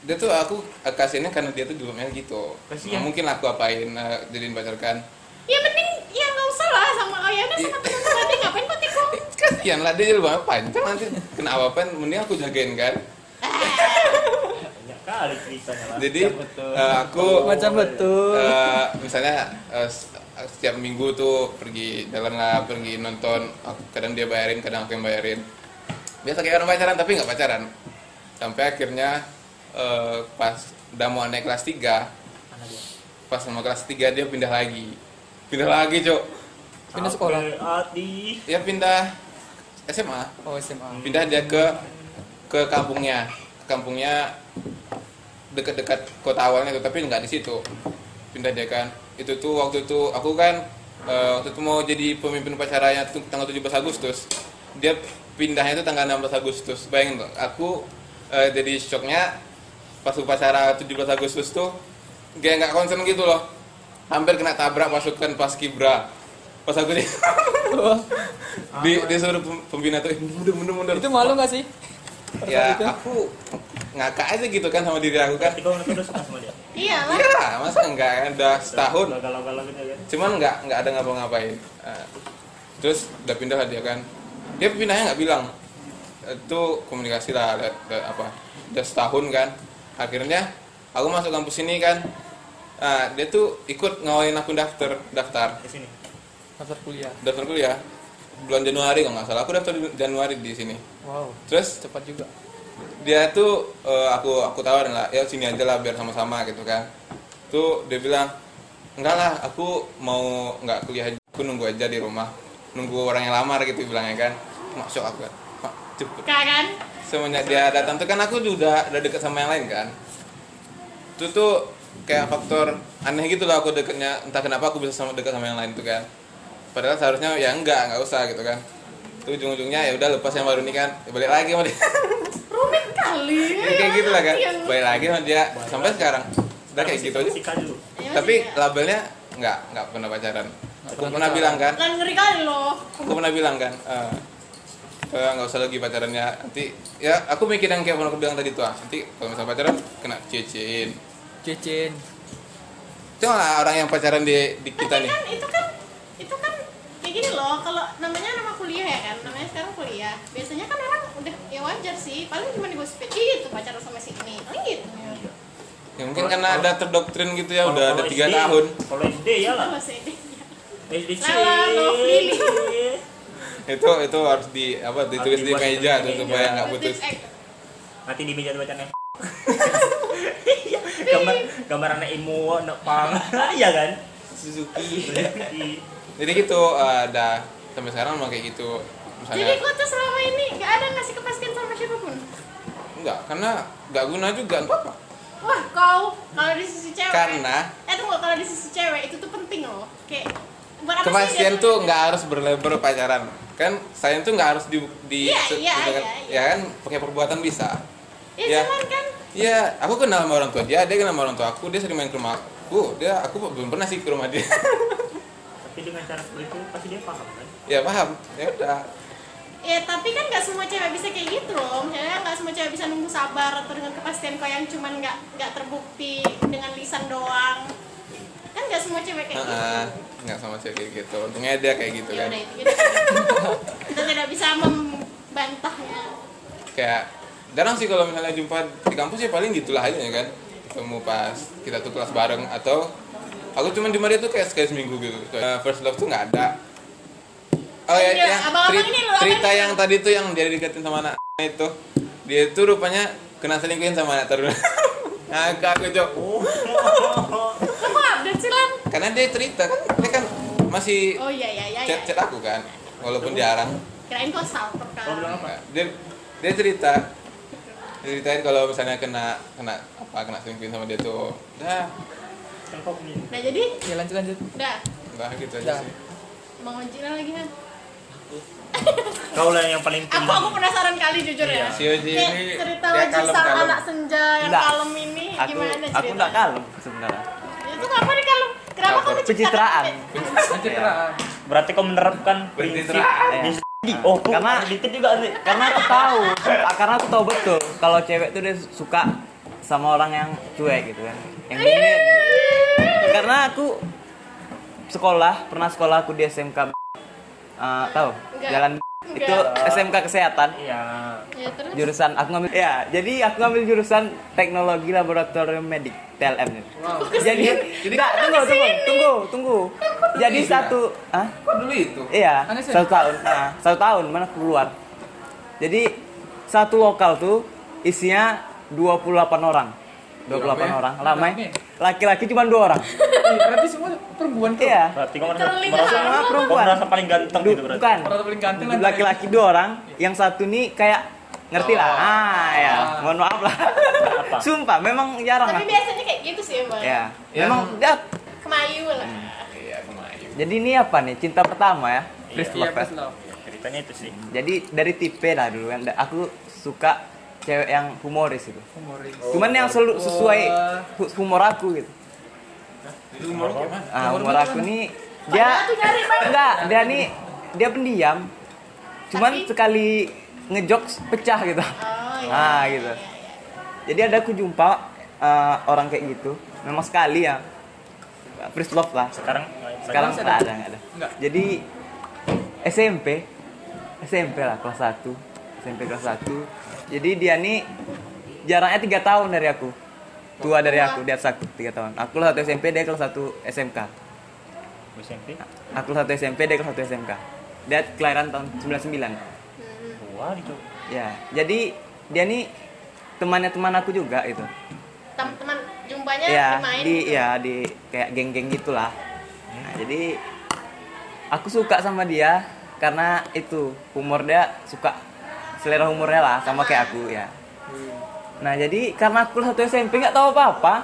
dia tuh aku kasihnya karena dia tuh dulunya gitu. Kasihan. Nggak mungkin lah aku apain eh, jadiin pacar kan. Ya mending ya gak usah lah sama ayahnya sama temen tadi ngapain kau tikung Kasihan lah dia jilbabnya panjang nanti kena apa-apa mending aku jagain kan. banyak kali ceritanya lah Jadi betul. eh, aku Macam betul. Eh, misalnya eh, s- setiap minggu tuh pergi jalan lah pergi nonton. Aku, kadang dia bayarin kadang aku yang bayarin. Biasa kayak orang pacaran tapi nggak pacaran. Sampai akhirnya eh, pas udah mau naik kelas 3 Mana dia? pas sama kelas 3 dia pindah lagi. Pindah lagi cok Pindah sekolah? Hati dia pindah SMA Oh SMA. pindah dia ke ke kampungnya. Kampungnya dekat-dekat kota awalnya tuh tapi nggak di situ. Pindah dia kan itu tuh waktu itu aku kan eh, waktu itu mau jadi pemimpin upacaranya tuh tanggal 17 Agustus. Dia pindahnya itu tanggal 16 Agustus. Bayangin tuh aku eh, jadi shocknya pas upacara 17 Agustus tuh kayak nggak konsen gitu loh. Hampir kena tabrak pasukan pas kibra. Pas aku di, di disuruh pem- pembina tuh "Eh, mundur mundur mundur. Itu malu gak sih? ya Itu? aku ngakak aja gitu kan sama diri aku kan. Tapi kau udah suka sama dia Iya. Lah ya masa enggak udah setahun? Gitu kan cuman nggak nggak ada ngapa-ngapain. Nah, terus udah pindah lah dia kan. Dia pindahnya nggak bilang. Itu komunikasi lah ada, ada apa udah setahun kan. Akhirnya aku masuk kampus ini kan. Nah, dia tuh ikut ngawain aku daftar daftar. Di sini. Daftar kuliah. daftar kuliah. Bulan Januari kalau nggak salah. Aku daftar Januari di sini. Wow. terus? Cepat juga. Dia tuh eh, aku aku tawarin lah ya sini aja lah biar sama-sama gitu kan. Tuh dia bilang enggak lah aku mau nggak kuliah aja aku nunggu aja di rumah. Nunggu orang yang lamar gitu bilangnya kan. Masuk aku kan "Mak, cepet. Kan? Semenjak dia datang tuh kan aku udah udah deket sama yang lain kan. Itu tuh kayak faktor aneh gitu lah aku deketnya entah kenapa aku bisa sama dekat sama yang lain tuh kan. Padahal seharusnya ya enggak nggak usah gitu kan. Tuh ujung-ujungnya ya udah lepas yang baru ini kan ya balik lagi sama dia kali Ya, kayak gitu lah kan Yang- balik lagi sama dia. Sampai sekarang udah kayak gitu aja. Tapi labelnya nggak nggak pernah pacaran. Aku pernah bilang kan. Kan ngeri kali loh. Aku pernah bilang kan eh, eh, nggak usah lagi pacarannya nanti ya aku mikir yang kayak pernah aku bilang tadi tuh ah, nanti kalau misalnya pacaran kena cecein Cecin. cuma lah orang yang pacaran di, di kita Tapi nih. kan itu kan itu kan kayak gini loh. Kalau namanya nama kuliah ya kan namanya sekarang kuliah. Biasanya kan orang udah ya wajar sih. Paling cuma digosipin "Ih, itu pacaran sama si ini. Paling gitu ya mungkin karena ada terdoktrin gitu ya udah ada tiga tahun. kalau SD ya lah. SD itu itu harus di apa ditulis di di meja tuh supaya nggak putus. Nanti di meja bacanya gambar gambar anak imo anak pang. Iya kan? Suzuki. Suzuki. jadi gitu eh, ada sampai sekarang emang kayak gitu jadi misalnya kau tuh selama ini gak ada ngasih kepastian sama siapa pun enggak karena nggak guna juga nggak apa wah kau kalau di sisi cewek karena eh tunggu kalau di sisi cewek itu tuh penting loh kayak buat apa sih kepastian dia tuh nggak harus berlebar pacaran kan sayang tuh nggak harus di di Iya, se- iya, iya, iya. ya kan pakai perbuatan bisa ya, ya. cuman kan Iya, aku kenal sama orang tua dia, dia kenal sama orang tua aku, dia sering main ke rumah aku. Dia aku belum pernah sih ke rumah dia. tapi dengan cara seperti itu pasti dia paham kan ya paham. Ya udah. Ya tapi kan nggak semua cewek bisa kayak gitu loh. Misalnya nggak semua cewek bisa nunggu sabar atau dengan kepastian kau yang cuman nggak nggak terbukti dengan lisan doang. Kan nggak semua cewek kayak gitu. Heeh. Nggak sama cewek kayak gitu. Untungnya dia kayak gitu Ya kan. udah itu kita, kita tidak bisa membantahnya. Kayak jarang sih kalau misalnya jumpa di kampus ya paling gitulah aja ya kan. Ketemu pas kita tuh kelas bareng atau aku cuma di dia tuh kayak sekali seminggu gitu. First love tuh nggak ada. Oh ya, Iya, yang abang-abang ceri- ini loh, cerita yang tadi tuh yang dia dikatin sama anak itu, dia itu rupanya kena selingkuhin sama anak terus. Agak aku cok. Kamu update sih Lam? Karena dia cerita kan, dia kan masih Oh iya iya iya. chat iya. chat aku kan, walaupun jarang. Kirain kau salter kan. Kau bilang apa? Dia dia cerita, dia ceritain kalau misalnya kena kena apa kena selingkuhin sama dia tuh, dah, kan Nah jadi, ya lanjut lanjut udah. udah gitu aja Dah. sih. Bang Ojina lagi kan? Kau lah yang paling Aku aku penasaran kali jujur ya. Si Oji ini cerita dia Wajib sang kalem-kalem. anak senja yang Enggak. kalem ini aku gimana aku cerita? enggak kalem sebenarnya. Itu kenapa nih kalem? Kenapa kamu menciptakan pencitraan. Pencitraan. Berarti kau menerapkan prinsip oh tuh Karena- dikit juga sih. Karena aku tahu. Karena aku tahu betul kalau cewek tuh dia suka sama orang yang cuek gitu kan. Yang dingin karena aku sekolah pernah sekolah aku di SMK eh, tahu Enggak. jalan Enggak. itu SMK kesehatan iya Ya terus. jurusan aku ngambil ya jadi aku ngambil jurusan teknologi laboratorium medik TLM nih. jadi enggak tunggu tunggu tunggu tunggu jadi satu ah Kok dulu itu? Iya, satu tahun. Nah, satu tahun mana keluar. Jadi satu lokal tuh isinya 28 orang. 28 Ramai. orang, ramai. Ramai. Laki-laki cuma dua orang. Berarti semua perempuan tuh iya. berarti kau merasa merasa, semua perempuan. merasa paling ganteng Du- gitu berarti bukan. orang paling ganteng lah Laki-laki dua orang, yang satu nih kayak ngerti lah. Oh. Ah, ya. Ah. Mohon maaf lah. Apa? Sumpah, memang jarang Tapi lah. biasanya kayak gitu sih emang. Ya, Yang- memang dia. Kemayu lah. Iya, kemayu. Jadi ini apa nih? Cinta pertama ya. First iya love. ya? first love ceritanya itu sih Jadi dari tipe lah dulu kan. Aku suka cewek yang humoris itu. humoris Cuman yang selalu sesuai Wah. hu- humor aku gitu. Gimana? Ah, Humor humor aku nih dia enggak, dia nih dia pendiam. Cuman Tapi- sekali ngejokes pecah gitu. Oh iya. Ah, gitu. Jadi ada aku jumpa eh, orang kayak gitu. Memang sekali ya. First love lah. sekarang Sekarang enggak ada? ada, enggak ada. Enggak. Jadi SMP SMP lah kelas 1 SMP kelas 1 jadi dia nih jaraknya tiga tahun dari aku. Tua dari aku di atas aku tiga tahun. Aku kelas 1 SMP dia kelas 1 SMK SMP aku kelas 1 SMP dia kelas 1 SMK dia kelahiran tahun 99 wah itu ya jadi dia nih temannya teman aku juga itu. Teman-teman jumpanya ya di gitu. ya di kayak geng-geng gitulah. Nah, jadi aku suka sama dia karena itu humor dia suka selera humornya lah sama kayak aku ya. Nah jadi karena aku satu SMP nggak tahu apa apa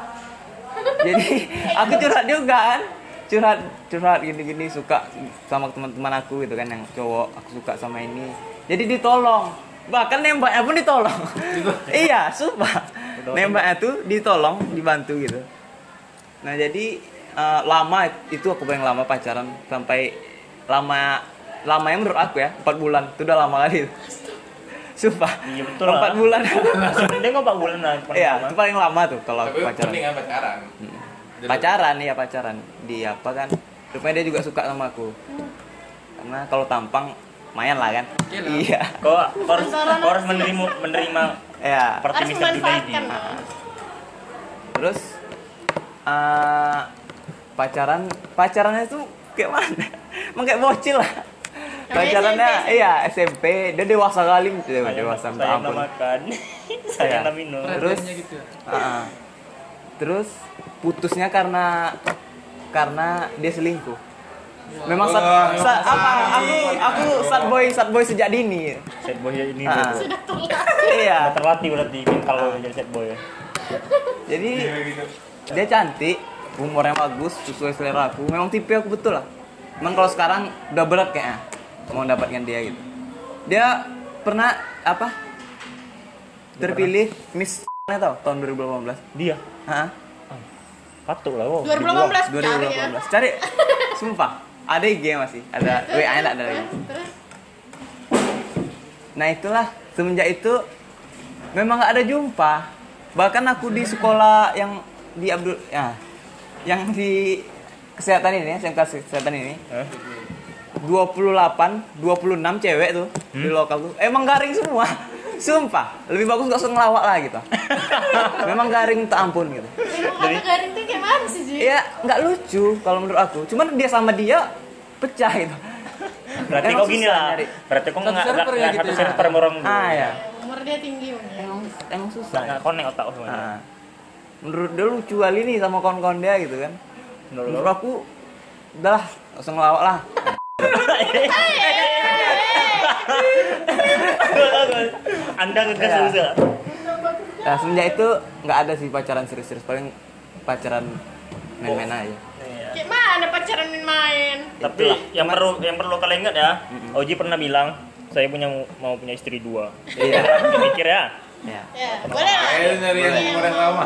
jadi aku curhat juga kan. Curhat curhat gini-gini suka sama teman-teman aku gitu kan yang cowok aku suka sama ini. Jadi ditolong. Bahkan nembaknya pun ditolong. Iya sumpah. Nembaknya tuh ditolong dibantu gitu. Nah jadi eh, lama itu aku paling lama pacaran sampai lama lamanya menurut aku ya empat bulan. Itu udah lama kali. itu. Sumpah. Iya, betul empat lah. bulan. Dia nggak pak bulan lah iya itu paling lama tuh kalau Tapi pacaran. mendingan pacaran. pacaran ya pacaran. Di apa kan? Rupanya dia juga suka sama aku. Karena kalau tampang lumayan lah kan? Iya kau kau harus kau harus menerima menerima ya Harus memanfaatkan. terus eh, pacaran pacarannya tuh kayak mana? Emang kayak bocil lah pacarannya iya SMP dia dewasa kali dia dewasa minta sayang ampun namakan saya Iya. minum Terus? Gitu Ah, ah. terus putusnya karena karena dia selingkuh memang sad, Wah, sad- apa aku aku sad boy sad boy sejak dini set boy ini Ah. tuh. Sudah tua. iya Udah terlatih berarti kalau jadi set boy ya. jadi dia cantik umurnya bagus sesuai selera aku memang tipe aku betul lah emang kalau sekarang udah berat kayaknya mau mendapatkan dia gitu dia pernah apa terpilih Miss tau tahun 2018 Dia. Hah? Patuk lah, wow. 2018 cari ya 2018 cari sumpah ada IG masih ada WA nya ada lagi Terus, terus. nah itulah semenjak itu memang nggak ada jumpa bahkan aku di sekolah yang di Abdul ya yang di kesehatan ini SMK kesehatan ini Hah? 28 26 cewek tuh di lokal tuh emang garing semua sumpah lebih bagus gak usah ngelawak lah gitu memang garing tak ampun gitu Emang kata garing tuh kayak mana sih Ji? ya nggak lucu kalau menurut aku cuman dia sama dia pecah gitu Berarti Emang kok gini lah. nyari. Berarti kok nggak nggak ya gitu satu ya? server sama orang ah ya Umur dia tinggi mungkin. emang emang susah nggak connect otak aku semuanya. Ah. menurut dia lucu kali nih sama kawan-kawan dia gitu kan Menurut menurut aku udah lah langsung ngelawak lah Anda ngegas Ya. susah. nah semenjak itu nggak ada sih pacaran serius-serius paling pacaran main-main aja Kayak mana pacaran main? Tapi yang perlu yang perlu kalian ingat ya, Oji pernah bilang saya punya mau punya istri dua. iya Mikir ya. ya Ya, boleh lah. Ayo nyari yang umurnya sama.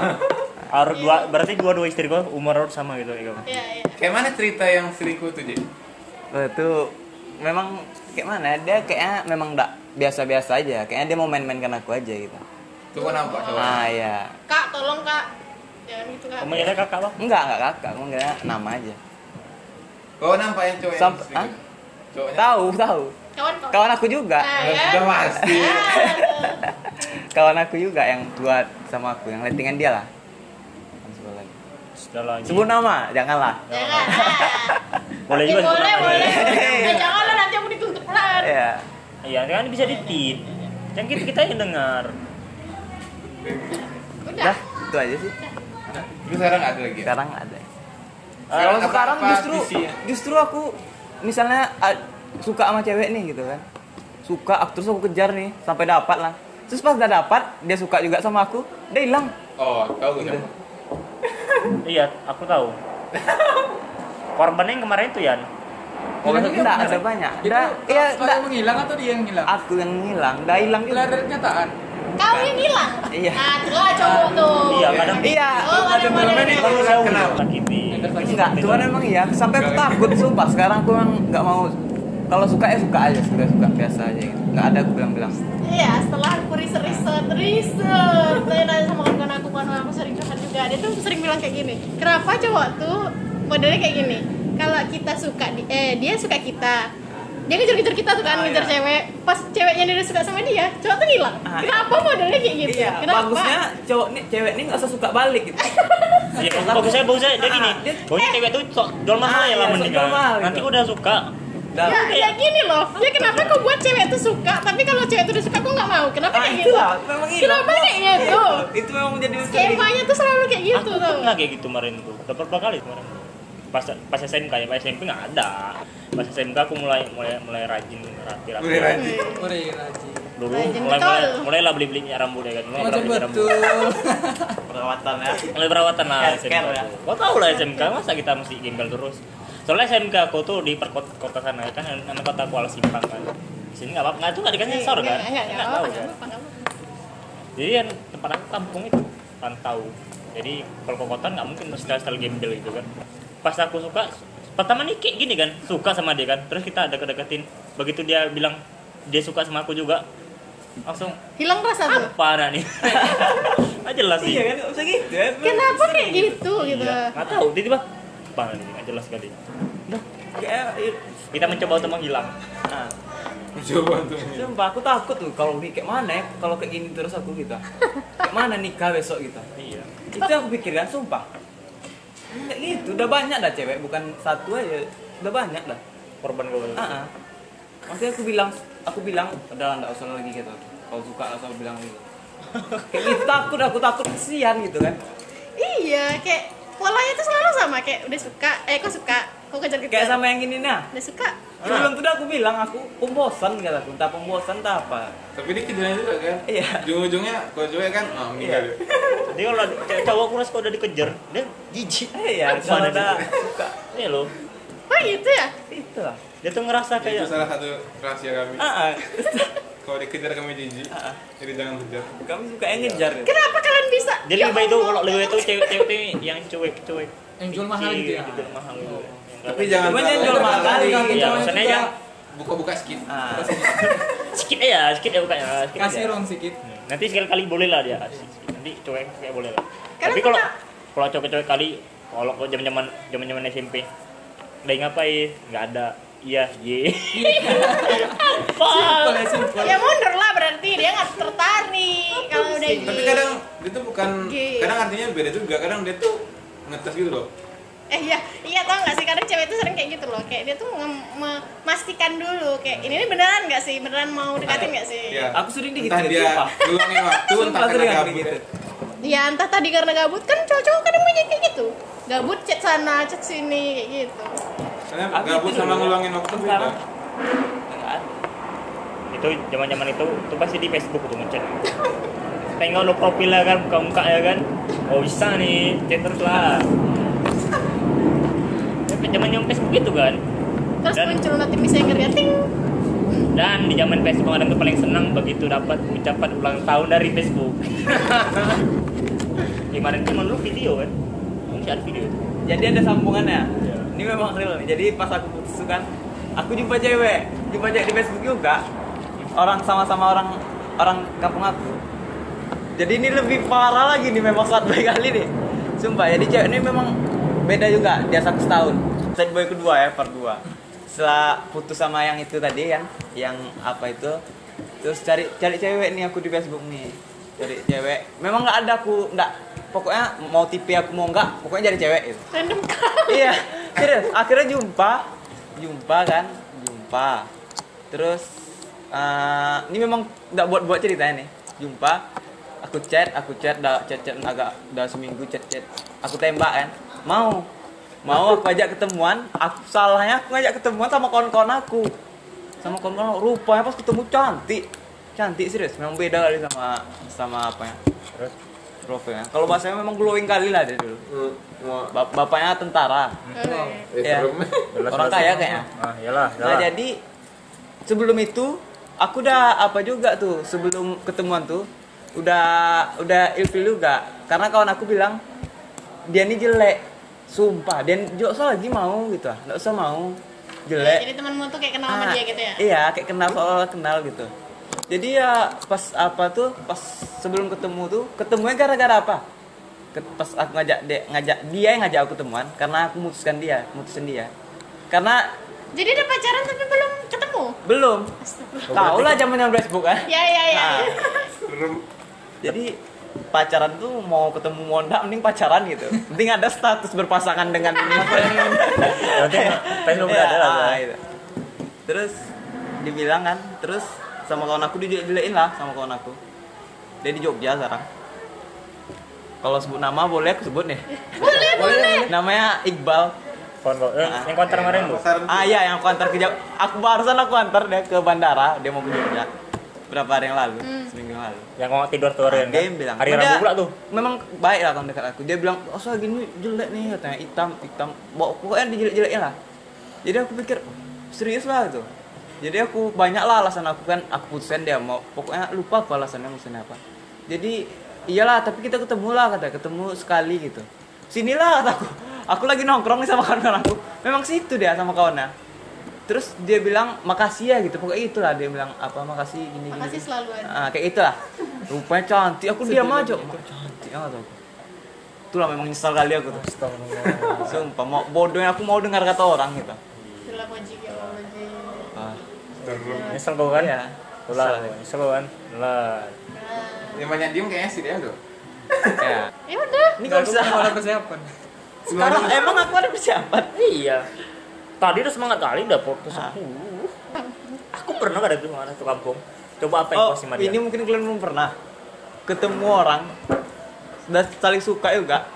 Harus dua, berarti dua dua istri kau umur harus sama gitu ya. Ya, ya. Kayak mana cerita yang selingkuh tuh, Ji? Oh, itu memang kayak mana dia kayaknya memang nggak biasa-biasa aja kayaknya dia mau main-mainkan aku aja gitu Tuh nampak coba. ah ya Kak, tolong kak. Jangan gitu kak. Kamu manggilnya kakak bang? enggak enggak kakak kira nama aja Kau nampak yang cowok yang Samp-? Hah? Cowoknya? tahu tahu Kawan kawan. kawan aku juga Ah, Ya, ya. Sudah pasti. Ah, kawan aku juga yang tua sama aku yang lettingan dia lah. Ji. sebut nama janganlah Jangan. Boleh Ya, juga. boleh, boleh. Eh, jangan lah nanti aku dituntut pelan. ya Iya, kan bisa ditit. Yang kita kita yang dengar. Udah. dah itu aja sih Terus sekarang ada lagi ya? sekarang ada kalau apa- sekarang justru visinya? justru aku misalnya ah, suka sama cewek nih gitu kan suka aku terus aku kejar nih sampai dapat lah terus pas udah dapat dia suka juga sama aku dia hilang Oh, tahu siapa? Iya, aku tahu. Korbannya yang kemarin itu Yan. oh Hilang juga enggak bener ada ya? banyak Itu iya enggak menghilang atau dia yang hilang? aku yang hilang udah hilang juga Hilang dari kenyataan. Kau yang hilang. Iya. Nah, itulah cowok tuh. Iya, kadang iya Oh, ada mana Ini Kenapa? kenapa? Sakiti. enggak cuman emang iya sampai aku takut sumpah sekarang aku emang nggak mau kalau suka ya suka aja sudah suka biasa aja gitu nggak ada aku bilang-bilang Iya, setelah aku riset riset riset, nanya sama kawan aku kawan aku sering curhat juga. Dia tuh sering bilang kayak gini. Kenapa cowok tuh modelnya kayak gini? Kalau kita suka di, eh dia suka kita, dia ngejar-ngejar kita tuh kan Ah, ngejar iya. cewek. Pas ceweknya dia udah suka sama dia, cowok tuh hilang. Ah, iya. Kenapa modelnya kayak gitu? iya Kenapa? bagusnya cowok nih cewek nih nggak usah suka balik gitu Iya, bagusnya bagusnya dia gini. Ah, dia- Pokoknya cewek tuh sok jual mahal Ah, ya iya, lah sok mending. jual mahal Nanti gitu. udah suka. Dah. Ya, ya gini loh, ya kenapa kau buat cewek tuh suka, tapi kalau cewek tuh udah suka kau nggak mau? Kenapa Ah, kayak gitu? itulah, memang hilang. Kenapa kayak gitu? itu memang menjadi Skemanya tuh selalu kayak gitu Aku tuh. pernah kayak gitu kemarin tuh. Udah berapa kali kemarin? Pas pas SMK ya, pas SMP nggak ada. Pas SMK aku mulai mulai mulai rajin rapi rapi. Udah rajin. Ore Raji. Dulu Rajin mulai mulai mulai lah beli beli rambut ya kan. Mulai beli rambut. betul. Perawatan ya. mulai perawatan lah SMK ya. Kau tahu lah SMK masa kita mesti gembel terus. Soalnya SMK aku tuh di perkota kota sana kan, nama kota Kuala Simpang kan. Di sini nggak apa nggak tuh nggak dikasih sensor kan? Enggak, enggak, enggak, tahu apa-apa, kan. Jadi yang tempat aku kampung itu pantau. Jadi kalau ke kota nggak mungkin style style gembel gitu kan. Pas aku suka pertama nih kayak gini kan suka sama dia kan terus kita ada kedeketin begitu dia bilang dia suka sama aku juga langsung Hilang rasa tuh. apa nah nih nggak jelas sih iya kan nggak gitu ya Kenapa kayak gitu gitu? Iya, nggak tahu tiba-tiba apa nah nih nggak jelas sekali Dah, kayak kita mencoba untuk menghilang ah. Coba tuh. Sumpah aku takut tuh kalau kayak mana ya kalau kayak gini terus aku gitu. Kayak mana nikah besok gitu. iya Itu yang aku pikirkan sumpah. Kayak gitu, udah banyak dah cewek, bukan satu aja. Udah banyak dah. korban gue Ah, ah. Maksudnya aku bilang, aku bilang udah enggak usah lagi gitu. Kalau suka langsung bilang gitu. kayak gitu takut, aku takut kesian gitu kan. Iya, kayak polanya tuh selalu sama kayak udah suka, eh kok suka, kok kejar kejar. Kayak sama yang ini nah. Udah suka. Sebelum itu udah aku bilang aku pembosan kataku, entah pembosan entah apa. Tapi ini kejadian juga kan? Iya. Ujung-ujungnya kalau cewek kan, oh meninggal. Iya. jadi kalau cowok kurus kalau udah dikejar dia jijik Eh ya, Apa kalau ada suka ini loh Oh gitu ya? itu lah. dia tuh ngerasa Itu kayak salah satu rahasia kami. Ah, ah. kalau dikejar kami jijik Ah. jadi jangan kejar Kami suka yang ngejar. ya. Kenapa kalian bisa? Jadi Ya lebih baik itu kalau lebih itu cewek-cewek itu yang cuek-cuek. Yang jual mahal gitu ya? Jual mahal gitu. tapi jangan Cuman yang terlalu- jual mahal kali. Iya, maksudnya yang buka-buka sedikit Ah. sedikit aja, sedikit ya bukanya. Kasih ron sedikit. Hmm, Nanti sekali kali boleh lah dia kasih. Nanti cewek kayak boleh lah. Tapi kalau kalau cewek-cewek kali kalau kok zaman-zaman zaman-zaman SMP lagi ngapain? Nggak ada. Iya, ye. Simpel ya simpel. Ya mundur lah berarti dia nggak tertarik kalau udah tapi gitu. kadang dia tuh bukan kadang artinya beda juga kadang dia tuh ngetes gitu loh Eh iya, iya tau gak sih kadang cewek itu sering kayak gitu loh Kayak dia tuh memastikan dulu Kayak ini, ini beneran gak sih? Beneran mau dekatin gak sih? ya Aku sering digituin, entah dia sumpah. luangin waktu entah karena gabut gitu. Ya entah tadi karena gabut kan cowok-cowok kadang banyak kayak gitu Gabut chat sana, chat sini kayak gitu Aku gabut sama ngeluangin waktu beda ada. itu zaman-zaman itu itu pasti di Facebook tuh ngechat. Tengok lo profilnya kan, muka-muka ya kan. Oh bisa nih, chat terus lah. Tapi zaman-zaman Facebook itu kan. Terus Dan- muncul notification ting Dan di zaman Facebook kadang tuh paling senang begitu dapat ucapan ulang tahun dari Facebook. Kemarin cuma lu video kan, masih ada video. Jadi ada sambungannya. Iya. Ini memang real nih. Jadi pas aku putus kan, aku jumpa cewek, jumpa cewek di Facebook juga. Orang sama-sama orang orang kampung aku. Jadi ini lebih parah lagi nih memang saat boy kali nih. Sumpah, jadi cewek ini memang beda juga. Dia satu setahun. Sad boy kedua ya, part 2. Setelah putus sama yang itu tadi kan, yang apa itu, terus cari cari cewek nih aku di Facebook nih. Cari cewek. Memang nggak ada aku, nggak pokoknya mau tipe aku mau nggak, pokoknya cari cewek itu Random kali. Iya serius. Akhirnya jumpa. Jumpa kan? Jumpa. Terus eh, ini memang nggak buat buat ceritanya nih. Jumpa. Aku chat aku chat dah chat chat agak udah seminggu chat chat aku tembak kan. Mau. Mau aku ajak ketemuan. Aku salahnya aku ngajak ketemuan sama kawan-kawan aku. Sama kawan-kawan aku. rupanya pas ketemu cantik. Cantik serius. Memang beda kali sama sama apa ya. Terus profilnya kalau bahasanya memang glowing kali lah dia dulu. Bap- bapaknya tentara. Ya Ya. Orang kaya kayaknya. Ah, iyalah, Nah jadi sebelum itu aku udah apa juga tuh sebelum ketemuan tuh udah udah ilfil juga. Karena kawan aku bilang dia ini jelek. Sumpah dia nggak usah lagi mau gitu lah. Nggak usah mau. Jelek. Jadi temanmu tuh kayak kenal sama Ah, dia gitu ya? Iya, kayak kenal soal kenal gitu. Jadi ya pas apa tuh, pas sebelum ketemu tuh, ketemunya gara-gara apa? Pas aku ngajak dia, ngajak dia yang ngajak aku ketemuan, karena aku memutuskan dia, mutusin dia. Karena Jadi udah pacaran tapi belum ketemu? belum, tahu lah zaman Facebook kan. Ya ya ya Ah, jadi pacaran tuh mau ketemu mau enggak, mending pacaran gitu. Penting ada status berpasangan dengan Facebook udah ada lah. ah, gitu. Terus dibilang kan, terus sama kawan aku dijelek-jelekin lah sama kawan aku. Dia di Jogja sekarang. Kalau sebut nama boleh aku sebut nih. Boleh boleh Namanya Iqbal. Yang konter kemarin tuh. Ah iya yang aku antar ke Jogja. Aku barusan aku antar dia ke bandara, dia mau ke Jogja. Berapa hari yang lalu? Seminggu yang lalu. Yang mau tidur tuh hari Dia yang bilang. Hari "Udah, Rabu pula tuh. Memang baik lah kawan dekat aku. Dia bilang, oh soal gini jelek nih katanya hitam hitam. Bawa pokoknya dijelek-jelekin lah. Jadi aku pikir serius lah gitu. Jadi aku banyak lah alasan aku kan aku putusin dia mau pokoknya lupa aku alasannya alasannya apa. Jadi iyalah tapi kita ketemu lah kata ketemu sekali gitu. Sinilah kataku. Aku lagi nongkrong nih sama kawan-kawan aku. Memang situ dia sama kawannya. Terus dia bilang makasih ya gitu. Pokoknya itulah dia bilang apa makasih gini gini. Makasih gini. selalu ada Ah, kayak itulah. Rupanya cantik. Aku diam aja. Cantik banget aku. Itulah memang nyesal kali aku tuh. Sumpah, mau bodohnya aku mau dengar kata orang gitu. Itulah wajib ya Allah wajib Ah, Nyesel kau kan? Iya. Tuh lah, nyesel kau kan? Lah. yang banyak diem kayaknya sih dia tuh ya. Ya udah Ini kalau bisa ada persiapan. sekarang emang aku ada persiapan. Iya. Tadi udah semangat kali udah fokus aku. Aku pernah gak ada tuh mana tuh kampung. Coba apa yang Oh, kau sama dia? ini mungkin kalian belum pernah ketemu orang dan saling suka juga.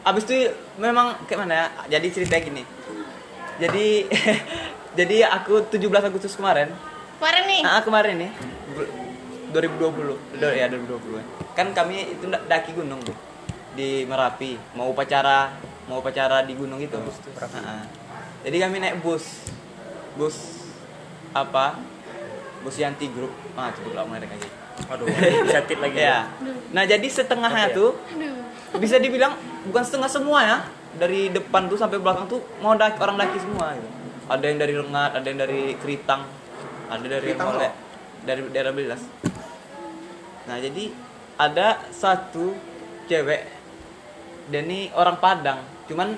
Abis itu memang kayak mana ya? Jadi cerita gini. Jadi jadi aku 17 Agustus kemarin Kemarin nih Nah, kemarin nih bu- 2020, Do- ya 2020. Kan kami itu daki gunung tuh di Merapi, mau upacara, mau upacara di gunung itu. Nah, jadi kami naik bus. Bus apa? bos Yanti grup ah sebut lah mereka aja aduh bisa tit lagi ya nah jadi setengahnya Oke. tuh Aduh. bisa dibilang bukan setengah semua ya dari depan tuh sampai belakang tuh mau daki, orang daki semua gitu. Ada yang dari Rengat ada yang dari Keritang ada dari Keritang loh? dari daerah Belas nah jadi ada satu cewek dan ini orang Padang cuman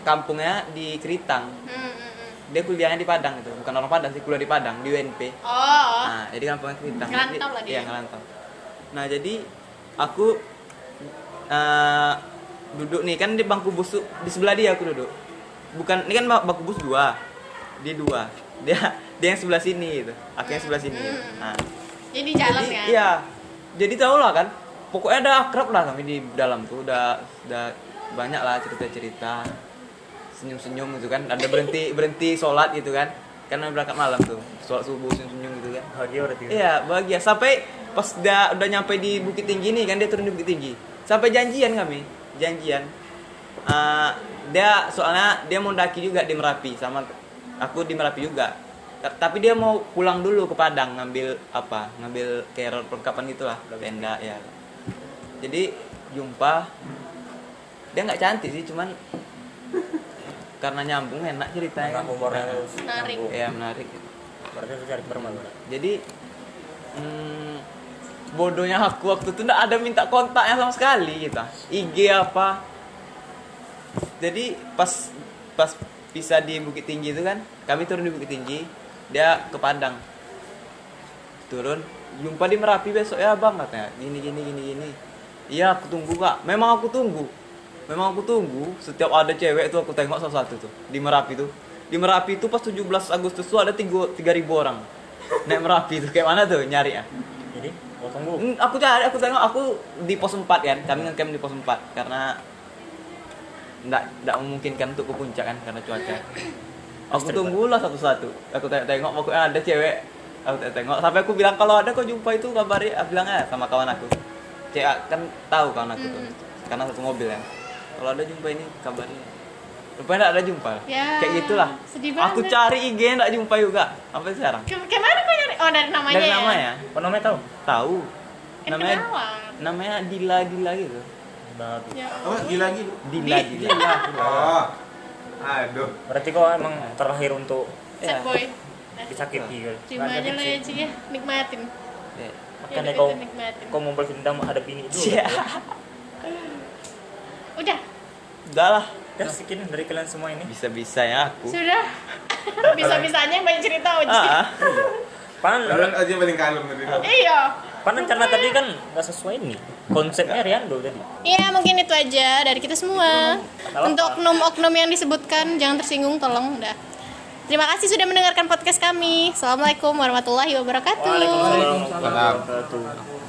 kampungnya di Keritang Hmm, hmm, hmm. dia kuliahnya di Padang itu bukan orang Padang sih kuliah di Padang di UNP Oh, Nah, jadi kampungnya Keritang. Ngerantau Jadi- lah dia. Iya, ngerantau. Nah, jadi aku eh, duduk nih kan di bangku bus tuh, di sebelah dia aku duduk. Bukan ini kan ba- bangku bus dua. Dia dua. Dia dia yang sebelah sini gitu. Aku yang sebelah sini. gitu. Nah, jadi jalan jadi, kan? Iya. Jadi tau lah kan. Pokoknya ada akrab lah kami di dalam tuh. Udah udah banyak lah cerita-cerita. Senyum-senyum gitu kan. Ada berhenti berhenti sholat gitu kan. Karena berangkat malam tuh. Sholat subuh senyum-senyum gitu kan. bahagia berarti Iya, bahagia. Sampai pas udah udah nyampe di Bukit Tinggi nih kan dia turun di Bukit Tinggi. Sampai janjian kami, janjian. Eh, dia soalnya dia mau daki juga di Merapi sama aku di Merapi juga. Ta- Tapi dia mau pulang dulu ke Padang ngambil apa? Ngambil kayak perlengkapan gitulah, tenda ya. Jadi jumpa dia nggak cantik sih, cuman karena nyambung enak ceritanya. Humornya Menarik. nyambung. Iya menarik. berarti harus cari permal Jadi hmm, bodohnya aku waktu itu nggak ada minta kontaknya sama sekali kita. IG apa. Jadi pas pas bisa di Bukit Tinggi itu kan, kami turun di Bukit Tinggi, dia ke Padang. Turun, jumpa di Merapi besok ya bang katanya. Gini gini gini gini. Iya aku tunggu kak. Memang aku tunggu. Memang aku tunggu. Setiap ada cewek itu aku tengok satu-satu tuh di Merapi tuh. Di Merapi itu pas 17 Agustus tuh ada 3 3000 orang. Naik Merapi itu kayak mana tuh nyari ya? jadi aku cari, aku tengok aku di pos 4 kan. Kami ngecamp di pos 4 karena enggak enggak memungkinkan untuk ke puncak kan karena cuaca. Aku tunggulah satu-satu. Aku tengok-tengok pokoknya ada cewek. Aku tengok sampai aku bilang kalau ada kau jumpa itu kabari, aku bilang ya sama kawan aku. Cewek kan tahu kawan aku tuh. Karena satu mobil ya. Kalau ada jumpa ini kabari. Rupanya enggak ada jumpa. Ya, Kayak gitulah. sedih Aku cari IG enggak jumpa juga sampai sekarang. Ke, ke mana kau nyari? Oh dari namanya Dari ya? namanya oh namanya tahu tahu. Kan Namanya namanya Dila Dila gitu. Bagus Ya. Oh, gila gitu. Dila Dila. Oh. Aduh. berarti kau emang terlahir untuk Sad Ya. boy. Disakiti Terima Nggak aja lah ya sakit Ci ya, nikmatin. Ya. makanya Hidup kau itu nikmatin. kau mau berendam menghadapi ini dulu Cia. Udah, Udah lah. dan sekian dari kalian semua ini Bisa-bisa ya aku. sudah. Bisa-bisanya banyak cerita Oji. Ah, pan Kalian aja paling kalem tadi. Iya. Pan rencana tadi kan nggak sesuai nih konsepnya Riando tadi Iya mungkin itu aja dari kita semua. apa. Untuk oknum-oknum yang disebutkan jangan tersinggung tolong udah. Terima kasih sudah mendengarkan podcast kami. Assalamualaikum warahmatullahi wabarakatuh. Waalaikumsalam Waalaikumsalam. warahmatullahi wabarakatuh